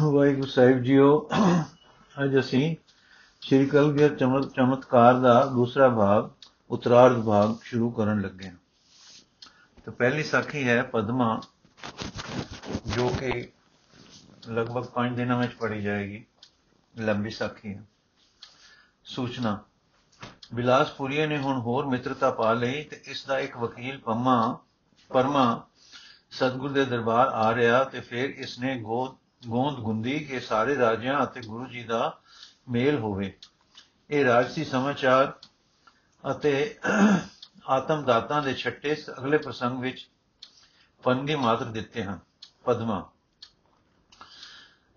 ਵਾਹਿਗੁਰੂ ਸਾਹਿਬ JIO, ਅੱਜ ਅਸੀਂ ਸ਼੍ਰੀ ਕਲਗੀਧਰ ਚਮਤ, ਚਮਤਕਾਰ ਦਾ ਦੂਸਰਾ ਭਾਗ, ਉਤਰਾਰਧ ਭਾਗ ਸ਼ੁਰੂ ਕਰਨ ਲੱਗੇ ਹਾਂ। ਤਾਂ ਪਹਿਲੀ ਸਾਖੀ ਹੈ ਪਦਮਾ, ਜੋ ਕਿ ਲਗਭਗ 5 ਦਿਨਾਂ ਵਿੱਚ ਪੜੀ ਜਾਏਗੀ। ਲੰਬੀ ਸਾਖੀ ਹੈ। ਸੂਚਨਾ ਬਿਲਾਸਪੁਰੀਏ ਨੇ ਹੁਣ ਹੋਰ ਮਿੱਤਰਤਾ ਪਾ ਲਈ ਤੇ ਇਸ ਦਾ ਇੱਕ ਵਕੀਲ ਪੰਮਾ, ਪਰਮਾ ਸਤਗੁਰ ਦੇ ਦਰਬਾਰ ਆ ਰਿਹਾ ਤੇ ਫਿਰ ਇਸ ਨੇ ਗੋਦ ਗੋਂਦ ਗੁੰਦੀ ਕਿ ਸਾਰੇ ਰਾਜਿਆਂ ਅਤੇ ਗੁਰੂ ਜੀ ਦਾ ਮੇਲ ਹੋਵੇ। ਇਹ ਰਾਜਸੀ ਸਮਾਚਾਰ ਅਤੇ ਆਤਮ ਦਾਤਾਂ ਦੇ ਛੱਟੇ ਅਗਲੇ ਪ੍ਰਸੰਗ ਵਿੱਚ ਪੰਗੇ ਮਾਤਰ ਦਿੱਤੇ ਹਨ। ਪਦਮਾ।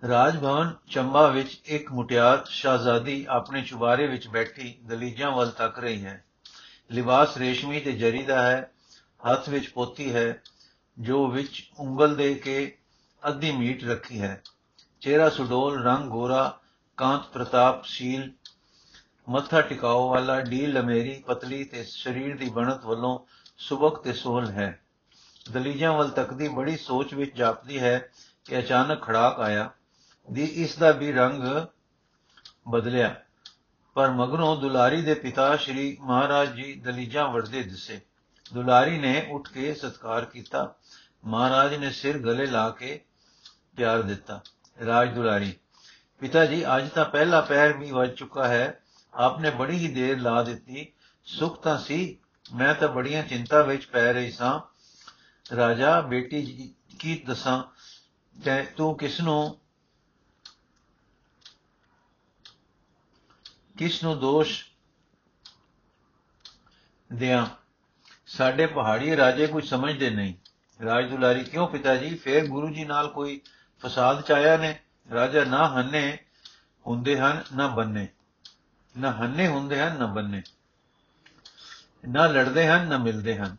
ਰਾਜ ਭਵਨ ਚੰਬਾ ਵਿੱਚ ਇੱਕ ਮੁਟਿਆਰ ਸ਼ਾਹਜ਼ਾਦੀ ਆਪਣੇ ਚੁਬਾਰੇ ਵਿੱਚ ਬੈਠੀ ਦਲੀਜਾਂ ਵੱਲ ਤੱਕ ਰਹੀ ਹੈ। ਲਿਬਾਸ ਰੇਸ਼ਮੀ ਤੇ ਜਰੀ ਦਾ ਹੈ, ਹੱਥ ਵਿੱਚ ਪੋਤੀ ਹੈ, ਜੋ ਵਿੱਚ ਉਂਗਲ ਦੇ ਕੇ ਅੱਧੀ ਮੀਟ ਰੱਖੀ ਹੈ। ਚਿਹਰਾ ਸੁਡੋਲ, ਰੰਗ ਗੋਰਾ, ਕਾਂਤ ਪ੍ਰਤਾਪ ਮੱਥਾ ਟਿਕਾਓ ਵਾਲਾ ਢੀਲ ਲਮੇਰੀ, ਪਤਲੀ ਤੇ ਸਰੀਰ ਦੀ ਬਣਤ ਵੱਲੋਂ ਸੁਬਕ ਤੇ ਸੋਹਲ ਹੈ। ਦਲੀਜਾਂ ਵੱਲ ਤੱਕਦੀ ਬੜੀ ਸੋਚ ਵਿੱਚ ਜਾਪਦੀ ਹੈ ਕਿ ਅਚਾਨਕ ਖੜਾਕ ਆਇਆ ਦੀ ਇਸ ਦਾ ਵੀ ਰੰਗ ਬਦਲਿਆ। ਪਰ ਮਗਰੋਂ ਦੁਲਾਰੀ ਦੇ ਪਿਤਾ ਸ਼੍ਰੀ ਮਹਾਰਾਜ ਜੀ ਦਲੀਜਾਂ ਵੜਦੇ ਦਿਸੇ। ਦੁਲਾਰੀ ਨੇ ਉੱਠ ਕੇ ਸਤਕਾਰ ਕੀਤਾ। ਮਹਾਰਾਜ ਨੇ ਸਿਰ ਗਲੇ ਲਾ ਕੇ ਪਿਆਰ ਦਿੱਤਾ। ਰਾਜ ਦੁਲਾਰੀ, ਪਿਤਾ ਜੀ, ਅੱਜ ਤਾਂ ਪਹਿਲਾ ਪੈਰ ਵੀ ਵੱਜ ਚੁੱਕਾ ਹੈ। ਆਪਨੇ ਬੜੀ ਹੀ ਦੇਰ ਲਾ ਦਿੱਤੀ। ਸੁਖ ਤਾਂ ਸੀ, ਮੈਂ ਤਾਂ ਬੜੀਆਂ ਚਿੰਤਾ ਵਿੱਚ ਪੈ ਰਹੀ ਸਾਂ। ਰਾਜਾ, ਬੇਟੀ ਜੀ, ਕੀ ਦਸਾਂ? ਤੇ ਤੂੰ ਕਿਸ ਨੂੰ ਕਿਸ ਨੂੰ ਦੋਸ਼ ਦਿਆਂ? ਸਾਡੇ ਪਹਾੜੀ ਰਾਜੇ ਕੁਝ ਸਮਝਦੇ ਨਹੀਂ। ਰਾਜ ਦੁਲਾਰੀ, ਕਿਉਂ ਪਿਤਾ ਜੀ? ਫੇਰ ਗੁਰੂ ਜੀ ਨਾਲ ਕੋਈ ਫਸਾਦ ਚਾਇਆ ਨੇ, ਰਾਜਾ ਨਾ ਹੰਨੇ ਹੁੰਦੇ ਹਨ, ਨਾ ਬੰਨੇ। ਨਾ ਹੰਨੇ ਹੁੰਦੇ ਹਨ, ਨਾ ਬੰਨੇ। ਨਾ ਲੜਦੇ ਹਨ, ਨਾ ਮਿਲਦੇ ਹਨ।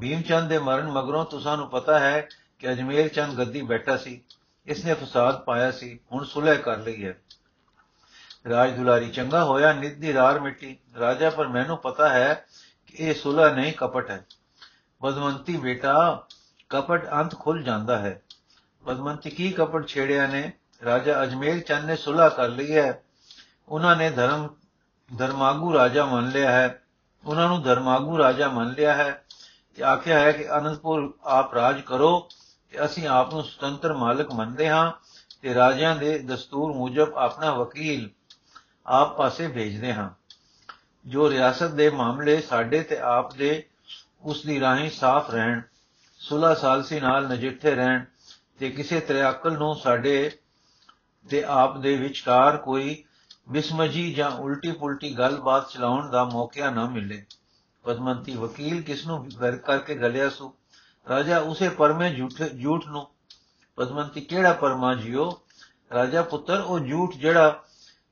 ਭੀਮ ਚੰਦ ਦੇ ਮਰਨ ਮਗਰੋਂ ਤੁਸਾਂ ਨੂੰ ਪਤਾ ਹੈ ਕਿ ਅਜਮੇਰ ਚੰਦ ਗੱਦੀ ਬੈਠਾ ਸੀ। ਇਸ ਨੇ ਫਸਾਦ ਪਾਇਆ ਸੀ, ਹੁਣ ਸੁਲਹ ਕਰ ਲਈ ਹੈ। ਰਾਜ ਦੁਲਾਰੀ, ਚੰਗਾ ਹੋਇਆ, ਨਿਤ ਦੀ ਰਾਰ ਮਿੱਟੀ। ਰਾਜਾ, ਪਰ ਮੈਨੂੰ ਪਤਾ ਹੈ ਕਿ ਇਹ ਸੁਲਹ ਨਹੀਂ ਕਪਟ ਹੈ। ਬਦਮੰਤੀ ਬੇਟਾ, ਕਪਟ ਅੰਤ ਖੁੱਲ ਜਾਂਦਾ ਹੈ। ਬਦਮੰਤੀ ਕੀ ਕਪਟ ਛੇੜਿਆ ਨੇ? ਰਾਜਾ ਅਜਮੇਰ ਚੰਦ ਨੇ ਸੁਲਹ ਕਰ ਲਈ ਹੈ। ਉਹਨਾਂ ਨੇ ਧਰਮ, ਧਰਮਾਗੂ ਰਾਜਾ ਮੰਨ ਲਿਆ ਹੈ। ਉਹਨਾਂ ਨੂੰ ਧਰਮਾਗੂ ਰਾਜਾ ਮੰਨ ਲਿਆ ਹੈ ਤੇ ਆਖਿਆ ਹੈ ਕਿ ਅਨੰਦਪੁਰ ਆਪ ਰਾਜ ਕਰੋ ਤੇ ਅਸੀਂ ਆਪ ਨੂੰ ਸੁਤੰਤਰ ਮਾਲਕ ਮੰਨਦੇ ਹਾਂ ਤੇ ਰਾਜਿਆਂ ਦੇ ਦਸਤੂਰ ਮੁਜਬ ਆਪਣਾ ਵਕੀਲ ਆਪ ਪਾਸੇ ਭੇਜਦੇ ਹਾਂ। ਜੋ ਰਿਆਸਤ ਦੇ ਮਾਮਲੇ ਸਾਡੇ ਤੇ ਆਪ ਦੇ, ਉਸ ਦੀ ਰਾਹੀਂ ਸਾਫ਼ ਰਹਿਣ ਸੁਲਾ ਸਾਲਸੀ ਨਾਲ ਨਜਿੱਠੇ ਰਹਿਣ ਤੇ ਕਿਸੇ ਤ੍ਰਿਆਕਲ ਨੂੰ ਸਾਡੇ ਤੇ ਆਪ ਦੇ ਵਿਚਕਾਰ ਕੋਈ ਬਿਸਮਜੀ ਜਾਂ ਉਲਟੀ ਪੁਲਟੀ ਗੱਲਬਾਤ ਚਲਾਉਣ ਦਾ ਮੌਕਾ ਨਾ ਮਿਲੇ। ਪਦਮੰਤੀ ਵਕੀਲ ਕਿਸ ਨੂੰ ਵਰ ਕਰਕੇ ਗਲਿਆ ਸੂ? ਰਾਜਾ ਉਸੇ ਪਰਮੇ ਝੂਠ ਝੂਠ ਨੂੰ। ਪਦਮੰਤੀ ਕਿਹੜਾ ਪਰਮਾ ਜਿਓ? ਰਾਜਾ ਪੁੱਤਰ, ਉਹ ਝੂਠ ਜਿਹੜਾ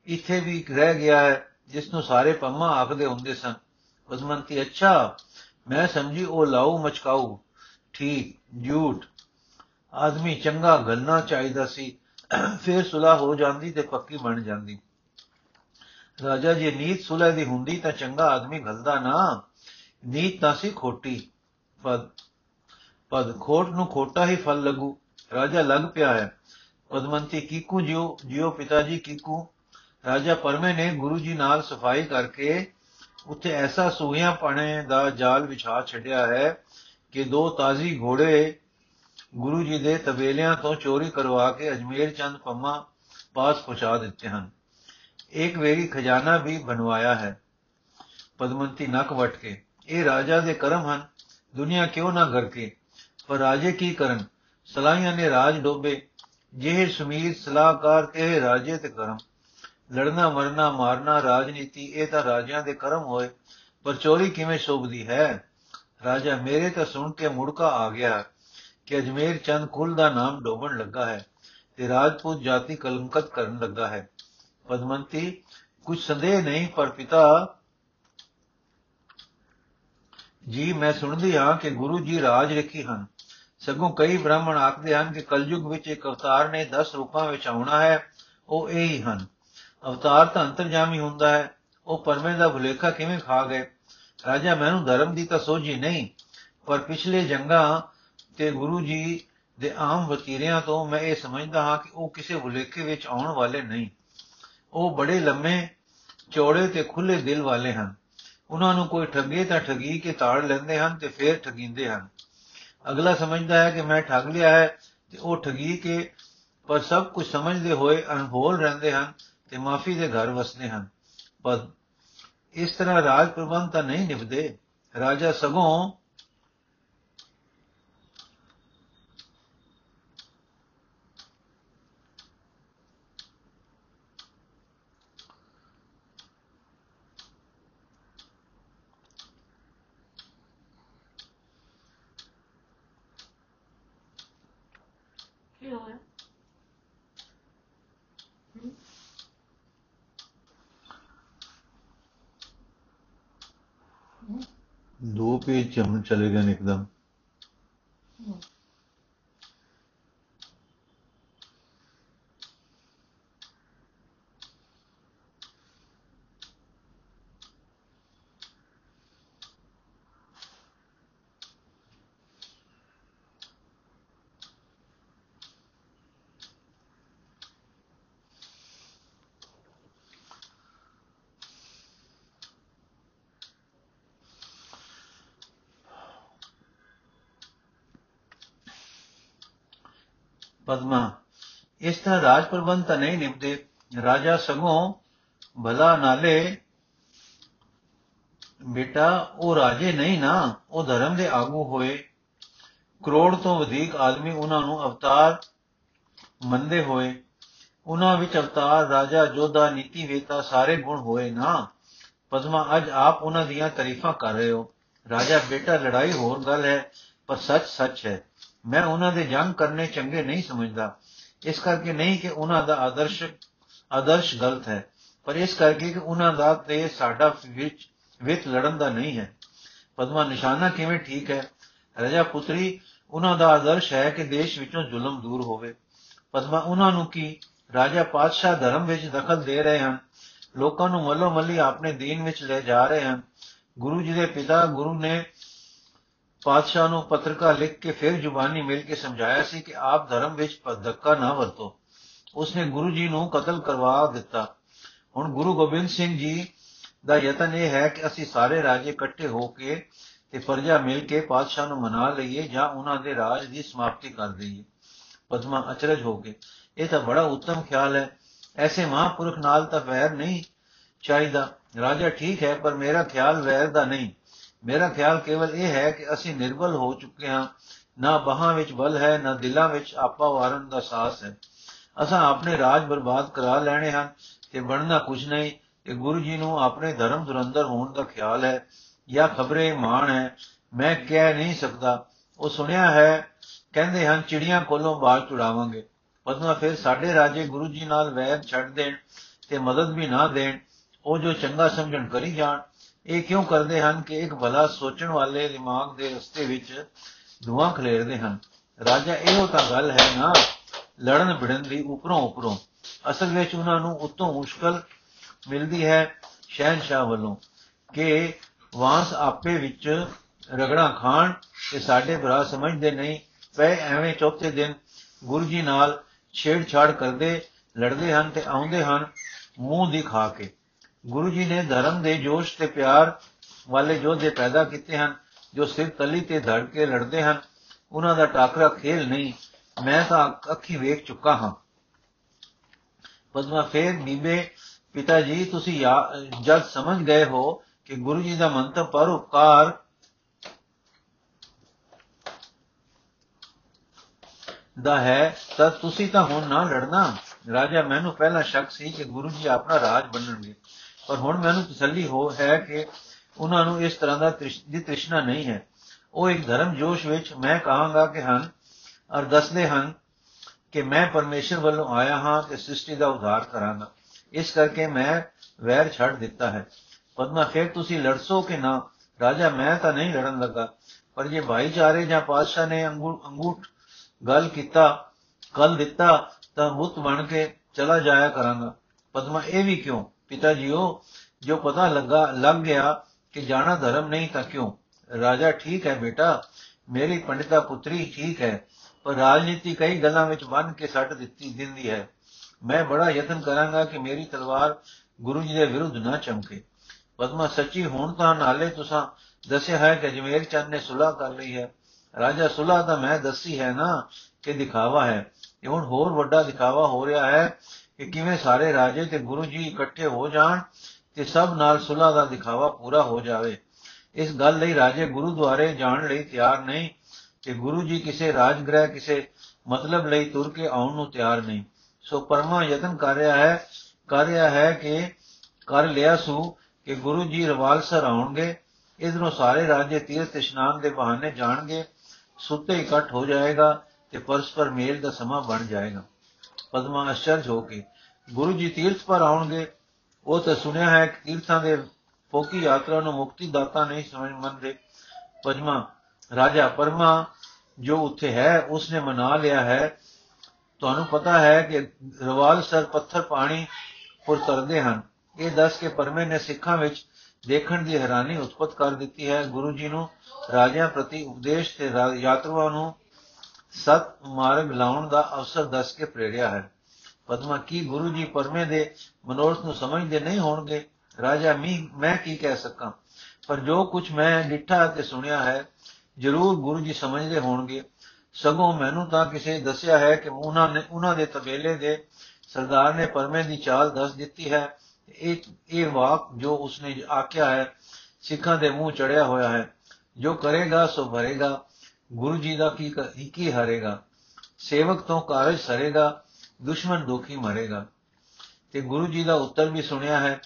ਇੱਥੇ ਵੀ ਰਹਿ ਗਿਆ ਹੈ ਜਿਸ ਨੂੰ ਸਾਰੇ ਪੰਮਾ ਆਖਦੇ ਹੁੰਦੇ ਸਨ। ਪਦਮੰਤੀ, ਅੱਛਾ, ਮੈਂ ਸਮਝੀ ਉਹ ਲਾਉ ਮਚਕਾਉ ਠੀਕ ਝੂਠ ਆਦਮੀ ਚੰਗਾ ਗੱਲਣਾ ਚਾਹੀਦਾ ਸੀ, ਫਿਰ ਸੁਲਾ ਹੋ ਜਾਂਦੀ ਤੇ ਪੱਕੀ ਬਣ ਜਾਂਦੀ। ਰਾਜਾ ਜੀ ਨੀਤ ਸੁਲਾ ਦੀ ਹੁੰਦੀ ਤਾਂ ਚੰਗਾ ਆਦਮੀ ਗਲਦਾ ਨਾ। ਨੀਤ ਤਾਂ ਸੀ ਖੋਟੀ ਪਦ ਪਦ ਖੋਟ ਨੂੰ ਖੋਟਾ ਹੀ ਫਲ ਲੱਗੂ। ਰਾਜਾ ਲੱਗ ਪਿਆ ਹੈ। ਪਦਮੰਤੀ ਕੀਕੂ ਜਿਉ ਜਿਉ ਪਿਤਾ ਜੀ ਕੀਕੂ। ਰਾਜਾ ਪਰਮੇ ਨੇ ਗੁਰੂ ਜੀ ਨਾਲ ਸਫ਼ਾਈ ਕਰਕੇ ਉੱਥੇ ਐਸਾ ਸੂਈਆਂ ਪਾਣੇ ਦਾ ਜਾਲ ਵਿਛਾ ਛੱਡਿਆ ਹੈ ਕਿ ਦੋ ਤਾਜ਼ੀ ਘੋੜੇ ਗੁਰੂ ਜੀ ਦੇ ਤਬੇਲਿਆਂ ਤੋਂ ਚੋਰੀ ਕਰਵਾ ਕੇ ਅਜਮੇਰ ਚੰਦ ਪੰਮਾ ਪਾਸ ਪਹੁੰਚਾ ਦਿੱਤੇ ਹਨ। ਇੱਕ ਵੇਰੀ ਖਜ਼ਾਨਾ ਵੀ ਬਣਵਾਇਆ ਹੈ। ਪਦਮੰਤੀ ਨੱਕ ਵਟ ਕੇ। ਇਹ ਰਾਜਾ ਦੇ ਕਰਮ ਹਨ। ਦੁਨੀਆ ਕਿਉਂ ਨਾ ਗਰਕੇ? ਪਰ ਰਾਜੇ ਕੀ ਕਰਨ? ਸਲਾਹੀਆਂ ਨੇ ਰਾਜ ਡੋਬੇ। ਜਿਹੇ ਸਮੀਰ, ਸਲਾਹਕਾਰ ਤੇ ਰਾਜੇ ਤੇ ਕਰਮ। ਲੜਨਾ, ਮਰਨਾ, ਮਾਰਨਾ, ਰਾਜਨੀਤੀ, ਇਹ ਤਾਂ ਰਾਜਿਆਂ ਦੇ ਕਰਮ ਹੋਏ। ਪਰ ਚੋਰੀ ਕਿਵੇਂ ਸ਼ੋਭਦੀ ਹੈ? ਰਾਜਾ, ਮੇਰੇ ਤਾਂ ਸੁਣ ਕੇ ਮੁੜਕਾ ਆ ਗਿਆ। ਕਿ ਅਜਮੇਰ ਚੰਦ ਕੁਲ ਦਾ ਨਾਮ ਡੋਬਣ ਲੱਗਾ ਹੈ ਤੇ ਰਾਜਪੂਤ ਜਾਤੀ ਕਲੰਕਤ ਕਰਨ ਲੱਗਾ ਹੈ। ਪਦਮੰਤੀ, ਕੁਝ ਸੰਦੇਹ ਨਹੀਂ, ਪਰ ਪਿਤਾ ਜੀ, ਮੈਂ ਸੁਣਦੀ ਹਾਂ ਕਿ ਗੁਰੂ ਜੀ ਰਾਜ ਰਖੀ ਹਨ। ਸਗੋਂ ਕਈ ਬ੍ਰਾਹਮਣ ਆਖਦੇ ਹਨ ਕਿ ਕਲਯੁਗ ਵਿੱਚ ਇੱਕ ਅਵਤਾਰ ਨੇ 10 ਰੂਪਾਂ ਵਿੱਚ ਆਉਣਾ ਹੈ, ਉਹ ਇਹ ਹੀ ਹਨ। ਅਵਤਾਰ ਤਾਂ ਅੰਤਰਜਾਮੀ ਹੁੰਦਾ ਹੈ, ਉਹ ਪਰਮੇ ਦਾ ਭੁਲੇਖਾ ਕਿਵੇਂ ਖਾ ਗਏ? ਰਾਜਾ ਮੈਨੂੰ ਧਰਮ ਦੀ ਤਾਂ ਸੋਝੀ ਨਹੀਂ, ਪਰ ਪਿਛਲੇ ਜੰਗਾਂ ਤੇ ਗੁਰੂ ਜੀ ਦੇ ਆਮ ਵਤੀਰਿਆਂ ਤੋਂ ਮੈਂ ਇਹ ਸਮਝਦਾ ਹਾਂ ਕਿ ਉਹ ਕਿਸੇ ਭੁਲੇਖੇ ਵਿੱਚ ਆਉਣ ਵਾਲੇ ਨਹੀਂ। ਉਹ ਬੜੇ ਲੰਮੇ, ਚੌੜੇ ਤੇ ਖੁੱਲੇ ਦਿਲ ਵਾਲੇ ਹਨ। ਉਹਨਾਂ ਨੂੰ ਕੋਈ ਠੱਗੇ ਤਾਂ ਠਗੀ ਕੇ ਤਾੜ ਲੈਂਦੇ ਹਨ ਤੇ ਫੇਰ ਠਗੀਂਦੇ ਹਨ। ਅਗਲਾ ਸਮਝਦਾ ਹੈ ਕਿ ਮੈਂ ਠੱਗ ਲਿਆ ਹੈ ਤੇ ਉਹ ਠਗੀ ਕੇ, ਪਰ ਸਭ ਕੁਝ ਸਮਝਦੇ ਹੋਏ ਅਨਭੋਲ ਰਹਿੰਦੇ ਹਨ ਤੇ ਮਾਫੀ ਦੇ ਘਰ ਵਸਦੇ ਹਨ। ਪਰ ਇਸ ਤਰ੍ਹਾਂ ਰਾਜ ਪ੍ਰਬੰਧ ਤਾਂ ਨਹੀਂ ਨਿਭਦੇ। ਰਾਜਾ ਸਗੋਂ ਕੀ ਹੋਇਆ ਹਮ? ਹਮ? ਦੋ ਪੇਜ ਚਮ ਚਲੇ ਗਏ ਪਦਮਾ। ਇਸ ਤਰ੍ਹਾਂ ਰਾਜ ਪ੍ਰਬੰਧ ਤਾਂ ਨਹੀਂ ਨਿਭਦੇ। ਰਾਜਾ ਸਗੋਂ ਭਲਾ ਨਾਲੇ, ਬੇਟਾ, ਉਹ ਰਾਜੇ ਨਹੀਂ ਨਾ, ਉਹ ਧਰਮ ਦੇ ਆਗੂ ਹੋਏ। ਕਰੋੜ ਤੋਂ ਵਧੇਕ ਆਦਮੀ ਉਹਨਾਂ ਨੂੰ ਅਵਤਾਰ ਮੰਨਦੇ ਹੋਏ। ਉਹਨਾਂ ਵਿੱਚ ਅਵਤਾਰ, ਰਾਜਾ ਜੋਧਾ ਨੀਤੀ ਵੇਤਾ ਸਾਰੇ ਗੁਣ ਹੋਏ ਨਾ। ਪਦਮਾ, ਅੱਜ ਆਪ ਉਹਨਾਂ ਦੀਆਂ ਤਾਰੀਫਾਂ ਕਰ ਰਹੇ ਹੋ। ਰਾਜਾ, ਬੇਟਾ, ਲੜਾਈ ਹੋਰ ਗੱਲ ਹੈ, ਪਰ ਸੱਚ ਸੱਚ ਹੈ। ਮੈਂ ਉਹਨਾਂ ਦੇ ਜੰਗ ਕਰਨੇ ਚੰਗੇ ਨਹੀਂ ਸਮਝਦਾ। ਇਸ ਕਰਕੇ ਨਹੀਂ ਕਿ ਉਹਨਾਂ ਦਾ ਆਦਰਸ਼ ਆਦਰਸ਼ ਗਲਤ ਹੈ, ਪਰ ਇਸ ਕਰਕੇ ਕਿ ਉਹਨਾਂ ਦਾ ਤੇ ਸਾਡਾ ਵਿੱਚ ਵਿੱਚ ਲੜਨ ਦਾ ਨਹੀਂ ਹੈ। ਪਦਮਾ ਨਿਸ਼ਾਨਾ ਕਿਵੇਂ ਠੀਕ ਹੈ? ਰਜਾ ਪੁੱਤਰੀ, ਉਹਨਾਂ ਦਾ ਆਦਰਸ਼ ਹੈ ਕਿ ਦੇਸ਼ ਵਿੱਚੋਂ ਜ਼ੁਲਮ ਦੂਰ ਹੋਵੇ। ਪਦਮਾ, ਉਹਨਾਂ ਨੂੰ ਕੀ ਰਾਜਾ ਪਾਤਸ਼ਾਹ ਧਰਮ ਵਿੱਚ ਦਖਲ ਦੇ ਰਹੇ ਹਨ? ਲੋਕਾਂ ਨੂੰ ਮੱਲੋ ਮੱਲੀ ਆਪਣੇ ਦੀਨ ਵਿੱਚ ਲੈ ਜਾ ਰਹੇ ਹਨ। ਗੁਰੂ ਜੀ ਦੇ ਪਿਤਾ, ਗੁਰੂ ਨੇ ਪਾਤਸ਼ਾਹ ਨੂੰ ਪੱਤਰਕਾ ਲਿਖ ਕੇ ਫਿਰ ਜ਼ੁਬਾਨੀ ਮਿਲ ਕੇ ਸਮਝਾਇਆ ਸੀ ਕਿ ਆਪ ਧਰਮ ਵਿੱਚ ਧੱਕਾ ਨਾ ਵਰਤੋ। ਉਸਨੇ ਗੁਰੂ ਜੀ ਨੂੰ ਕਤਲ ਕਰਵਾ ਦਿੱਤਾ। ਹੁਣ ਗੁਰੂ ਗੋਬਿੰਦ ਸਿੰਘ ਜੀ ਦਾ ਯਤਨ ਇਹ ਹੈ ਕਿ ਅਸੀਂ ਸਾਰੇ ਰਾਜੇ ਇਕੱਠੇ ਹੋ ਕੇ ਤੇ ਫਰਜ਼ਾ ਮਿਲ ਕੇ ਪਾਤਸ਼ਾਹ ਨੂੰ ਮਨਾ ਲਈਏ ਜਾਂ ਉਹਨਾਂ ਦੇ ਰਾਜ ਦੀ ਸਮਾਪਤੀ ਕਰ ਦਈਏ। ਪਦਮਾ ਅਚਰਜ ਹੋ ਕੇ ਇਹ ਤਾਂ ਬੜਾ ਉੱਤਮ ਖਿਆਲ ਹੈ। ਐਸੇ ਮਹਾਂਪੁਰਖ ਨਾਲ ਤਾਂ ਵੈਰ ਨਹੀਂ ਚਾਹੀਦਾ। ਰਾਜਾ ਠੀਕ ਹੈ, ਪਰ ਮੇਰਾ ਖਿਆਲ ਵੈਰ ਦਾ ਨਹੀਂ। ਮੇਰਾ ਖਿਆਲ ਕੇਵਲ ਇਹ ਹੈ ਕਿ ਅਸੀਂ ਨਿਰਬਲ ਹੋ ਚੁੱਕੇ ਹਾਂ। ਨਾ ਬਾਹਾਂ ਵਿੱਚ ਬਲ ਹੈ, ਨਾ ਦਿਲਾਂ ਵਿੱਚ ਆਪਾ ਵਾਰਨ ਦਾ ਸਾਹਸ ਹੈ। ਅਸਾਂ ਆਪਣੇ ਰਾਜ ਬਰਬਾਦ ਕਰਾ ਲੈਣੇ ਹਨ ਤੇ ਬਣਨਾ ਕੁਝ ਨਹੀਂ, ਕਿ ਗੁਰੂ ਜੀ ਨੂੰ ਆਪਣੇ ਧਰਮ ਦੁਰੰਦਰ ਹੋਣ ਦਾ ਖਿਆਲ ਹੈ ਜਾਂ ਖਬਰੇ ਮਾਣ ਹੈ। ਮੈਂ ਕਹਿ ਨਹੀਂ ਸਕਦਾ। ਉਹ ਸੁਣਿਆ ਹੈ, ਕਹਿੰਦੇ ਹਨ, ਚਿੜੀਆਂ ਕੋਲੋਂ ਬਾਲ ਚੁੜਾਵਾਂਗੇ। ਪਦਮਾ ਫਿਰ ਸਾਡੇ ਰਾਜੇ ਗੁਰੂ ਜੀ ਨਾਲ ਵੈਰ ਛੱਡ ਦੇਣ ਤੇ ਮਦਦ ਵੀ ਨਾ ਦੇਣ। ਉਹ ਜੋ ਚੰਗਾ ਸਮਝਣ ਕਰੀ ਜਾਣ ਇਹ ਕਿਉਂ ਕਰਦੇ ਹਨ ਕਿ ਇੱਕ ਭਲਾ ਸੋਚਣ ਵਾਲੇ ਦਿਮਾਗ ਦੇ ਰਸਤੇ ਵਿੱਚ ਧੂਆਂ ਖਲੇਰਦੇ ਹਨ? ਰਾਜਾ ਇਹੋ ਤਾਂ ਗੱਲ ਹੈ ਨਾ, ਲੜਨ ਭਿੜਨ ਦੀ ਉਪਰੋਂ ਉਪਰੋਂ। ਅਸਲ ਵਿੱਚ ਉਹਨਾਂ ਨੂੰ ਉਤੋਂ ਮੁਸ਼ਕਲ ਮਿਲਦੀ ਹੈ ਸ਼ਹਿਨशाह ਵੱਲੋਂ ਕਿ ਵਾਂਸ ਆਪੇ ਵਿੱਚ ਰਗੜਾ ਖਾਣ ਤੇ ਸਾਡੇ ਭਰਾ ਸਮਝਦੇ ਨਹੀਂ, ਪਏ ਐਵੇਂ ਚੌਥੇ ਦਿਨ ਗੁਰੂ ਜੀ ਨਾਲ ਛੇੜਛਾੜ ਕਰਦੇ, ਲੜਦੇ ਹਨ ਤੇ ਆਉਂਦੇ ਹਨ ਮੂੰਹ ਦੀ ਖਾ ਕੇ। ਗੁਰੂ ਜੀ ਨੇ ਧਰਮ ਦੇ ਜੋਸ਼ ਤੇ ਪਿਆਰ ਵਾਲੇ ਯੋਧੇ ਪੈਦਾ ਕੀਤੇ ਹਨ, ਜੋ ਸਿਰ ਤਲੀ ਤੇ ਧੜ ਕੇ ਲੜਦੇ ਹਨ। ਉਹਨਾਂ ਦਾ ਟਾਕਰਾ ਖੇਲ ਨਹੀਂ, ਮੈਂ ਤਾਂ ਅੱਖੀ ਵੇਖ ਚੁੱਕਾ ਹਾਂ। ਪਦਮਾ ਫੇਰ ਨੀਬੇ ਪਿਤਾ ਜੀ ਤੁਸੀਂ ਯਾ- ਜਦ ਸਮਝ ਗਏ ਹੋ ਕਿ ਗੁਰੂ ਜੀ ਦਾ ਮੰਤਵ ਪਰ ਉਪਕਾਰ ਦਾ ਹੈ, ਤਾਂ ਤੁਸੀਂ ਤਾਂ ਹੁਣ ਨਾ ਲੜਨਾ। ਰਾਜਾ ਮੈਨੂੰ ਪਹਿਲਾਂ ਸ਼ੱਕ ਸੀ ਕਿ ਗੁਰੂ ਜੀ ਆਪਣਾ ਰਾਜ ਬੰਨਣਗੇ ਪਰ ਹੁਣ ਮੈਨੂੰ ਤਸੱਲੀ ਹੋ ਹੈ ਕਿ ਉਹਨਾਂ ਨੂੰ ਇਸ ਤਰ੍ਹਾਂ ਦਾ ਤ੍ਰਿਸ਼- ਦੀ ਤ੍ਰਿਸ਼ਨਾ ਨਹੀਂ ਹੈ। ਉਹ ਇੱਕ ਧਰਮ ਜੋਸ਼ ਵਿੱਚ ਮੈਂ ਕਹਾਂਗਾ ਕਿ ਹਨ ਔਰ ਦੱਸਦੇ ਹਨ ਕਿ ਮੈਂ ਪਰਮੇਸ਼ਰ ਵੱਲੋਂ ਆਇਆ ਹਾਂ ਤੇ ਸ੍ਰਿਸ਼ਟੀ ਦਾ ਉਧਾਰ ਕਰਾਂਗਾ। ਇਸ ਕਰਕੇ ਮੈਂ ਵੈਰ ਛੱਡ ਦਿੱਤਾ ਹੈ। ਪਦਮਾ, ਫਿਰ ਤੁਸੀਂ ਲੜਸੋ ਕਿ ਨਾ? ਰਾਜਾ, ਮੈਂ ਤਾਂ ਨਹੀਂ ਲੜਨ ਲੱਗਾ, ਪਰ ਜੇ ਭਾਈਚਾਰੇ ਜਾਂ ਪਾਤਸ਼ਾਹ ਨੇ ਅੰਗੂਠ ਅੰਗੂਠ ਗੱਲ ਕੀਤਾ ਕੱਲ ਦਿੱਤਾ, ਤਾਂ ਬੁੱਤ ਬਣ ਕੇ ਚਲਾ ਜਾਇਆ ਕਰਾਂਗਾ। ਪਦਮਾ, ਇਹ ਵੀ ਕਿਉਂ? ਪਿਤਾ ਜੀਓ ਜੋ ਪਤਾ ਲੱਗਾ ਲੱਗ ਗਿਆ ਕਿ ਜਾਣਾ ਧਰਮ ਨਹੀਂ ਤਾਂ ਕਿਉਂ? ਰਾਜਾ, ਠੀਕ ਹੈ ਬੇਟਾ, ਮੇਰੀ ਪੰਡਿਤਾ ਪੁੱਤਰੀ ਠੀਕ ਹੈ, ਪਰ ਰਾਜਨੀਤੀ ਕਈ ਗੱਲਾਂ ਵਿੱਚ ਬੰਨ ਕੇ ਸੱਟ ਦਿੱਤੀ, ਦਿੰਦੀ ਹੈ। ਮੈਂ ਬੜਾ ਯਤਨ ਕਰਾਂਗਾ ਕਿ ਮੇਰੀ ਤਲਵਾਰ ਗੁਰੂ ਜੀ ਦੇ ਵਿਰੁੱਧ ਨਾ ਚਮਕੇ। ਪਦਮਾ ਸੱਚੀ ਹੁਣ ਤਾਂ ਨਾਲੇ ਤੁਸੀਂ ਦੱਸਿਆ ਹੈ ਕਿ ਅਜਮੇਰ ਚੰਦ ਨੇ ਸੁਲ੍ਹਾ ਕਰ ਲਈ ਹੈ। ਰਾਜਾ, ਸੁਲ੍ਹਾ ਤਾਂ ਮੈਂ ਦੱਸੀ ਹੈ ਨਾ ਕਿ ਦਿਖਾਵਾ ਹੈ। ਇਹ ਹੁਣ ਹੋਰ ਵੱਡਾ ਦਿਖਾਵਾ ਹੋ ਰਿਹਾ ਹੈ ਕਿ ਕਿਵੇਂ ਸਾਰੇ ਰਾਜੇ ਤੇ ਗੁਰੂ ਜੀ ਇਕੱਠੇ ਹੋ ਜਾਣ ਤੇ ਸਭ ਨਾਲ ਸੁਲ੍ਹਾ ਦਾ ਦਿਖਾਵਾ ਪੂਰਾ ਹੋ ਜਾਵੇ। ਇਸ ਗੱਲ ਲਈ ਰਾਜੇ ਗੁਰੂਦੁਆਰੇ ਜਾਣ ਲਈ ਤਿਆਰ ਨਹੀਂ ਕਿ ਗੁਰੂ ਜੀ ਕਿਸੇ ਰਾਜਗ੍ਰਹਿ, ਕਿਸੇ ਮਤਲਬ ਲਈ ਤੁਰ ਕੇ ਆਉਣ ਨੂੰ ਤਿਆਰ ਨਹੀਂ। ਸੋ ਪਰਮਾ ਯਤਨ ਕਰ ਰਿਹਾ ਹੈ, ਕਰ ਰਿਹਾ ਹੈ ਕਿ ਕਰ ਲਿਆ ਸੂ ਕਿ ਗੁਰੂ ਜੀ ਰਵਾਲਸਰ ਆਉਣਗੇ, ਇਧਰੋਂ ਸਾਰੇ ਰਾਜੇ ਤੀਰਥ ਇਸ਼ਨਾਨ ਦੇ ਬਹਾਨੇ ਜਾਣਗੇ, ਸੁੱਤੇ ਇਕੱਠ ਹੋ ਜਾਏਗਾ ਤੇ ਪਰਸਪਰ ਮੇਲ ਦਾ ਸਮਾਂ ਬਣ ਜਾਏਗਾ। ਪਦਮਾ ਅਸ਼ਰਜ ਹੋ ਕੇ। ਗੁਰੂ ਜੀ ਤੀਰਥ ਪਰ ਆਉਣਗੇ, ਉਹ ਤਾਂ ਸੁਣਿਆ ਹੈ ਕਿ ਤੀਰਥਾਂ ਦੇ ਫੋਕੀ ਯਾਤਰਾ ਨੂੰ ਮੁਕਤੀ ਦਾਤਾ ਨਹੀਂ ਸਮਝ ਮੰਨਦੇ। ਪਦਮਾ ਰਾਜਾ ਪਰਮਾ ਜੋ ਉੱਥੇ ਹੈ, ਉਸਨੇ ਮਨਾ ਲਿਆ ਹੈ। ਤੁਹਾਨੂੰ ਪਤਾ ਹੈ ਕਿ ਰਵਾਲ ਸਰ ਪੱਥਰ ਪਾਣੀ ਪੁਰ ਤਰਦੇ ਹਨ। ਇਹ ਦੱਸ ਕੇ ਪਰਮੇ ਨੇ ਸਿੱਖਾਂ ਵਿੱਚ ਦੇਖਣ ਦੀ ਹੈਰਾਨੀ ਉਤਪਤ ਕਰ ਦਿੱਤੀ ਹੈ। ਗੁਰੂ ਜੀ ਨੂੰ ਰਾਜਿਆਂ ਪ੍ਰਤੀ ਉਪਦੇਸ਼ ਤੇ ਯਾਤਰੂਆਂ ਨੂੰ ਸਤ ਮਾਰਗ ਲਾਉਣ ਦਾ ਅਵਸਰ ਦੱਸ ਕੇ ਪ੍ਰੇਰਿਆ ਹੈ। ਪਦਮਾ ਕੀ ਗੁਰੂ ਜੀ ਪਰਮੇ ਦੇ ਮਨੋਰਥ ਨੂੰ ਸਮਝਦੇ ਨਹੀਂ ਹੋਣਗੇ? ਰਾਜਾ ਮੀ ਮੈਂ ਕੀ ਕਹਿ ਸਕਾਂ? ਪਰ ਜੋ ਕੁਝ ਮੈਂ ਡਿੱਠਾ ਤੇ ਸੁਣਿਆ ਹੈ, ਜ਼ਰੂਰ ਗੁਰੂ ਜੀ ਸਮਝਦੇ ਹੋਣਗੇ। ਸਗੋਂ ਮੈਨੂੰ ਤਾਂ ਕਿਸੇ ਦੱਸਿਆ ਹੈ ਕਿ ਉਹਨਾਂ ਨੇ, ਉਹਨਾਂ ਦੇ ਤਬੇਲੇ ਦੇ ਸਰਦਾਰ ਨੇ ਪਰਮੇ ਦੀ ਚਾਲ ਦੱਸ ਦਿੱਤੀ ਹੈ। ਇਹ ਇਹ ਵਾਕ ਜੋ ਉਸਨੇ ਆਖਿਆ ਹੈ, ਸਿੱਖਾਂ ਦੇ ਮੂੰਹ ਚੜਿਆ ਹੋਇਆ ਹੈ। ਜੋ ਕਰੇਗਾ, ਸੋ ਭਰੇਗਾ। ਗੁਰੂ ਜੀ ਦਾ ਕੀ ਕੀ ਹਰੇਗਾ? ਸੇਵਕ ਤੋਂ ਕਾਰਜ ਸਰੇਗਾ, ਦੁਸ਼ਮਣ ਦੁਖੀ ਮਰੇਗਾ। ਤੇ ਗੁਰੂ ਜੀ ਦਾ ਉੱਤਰ ਵੀ ਸੁਣਿਆ ਹੈ,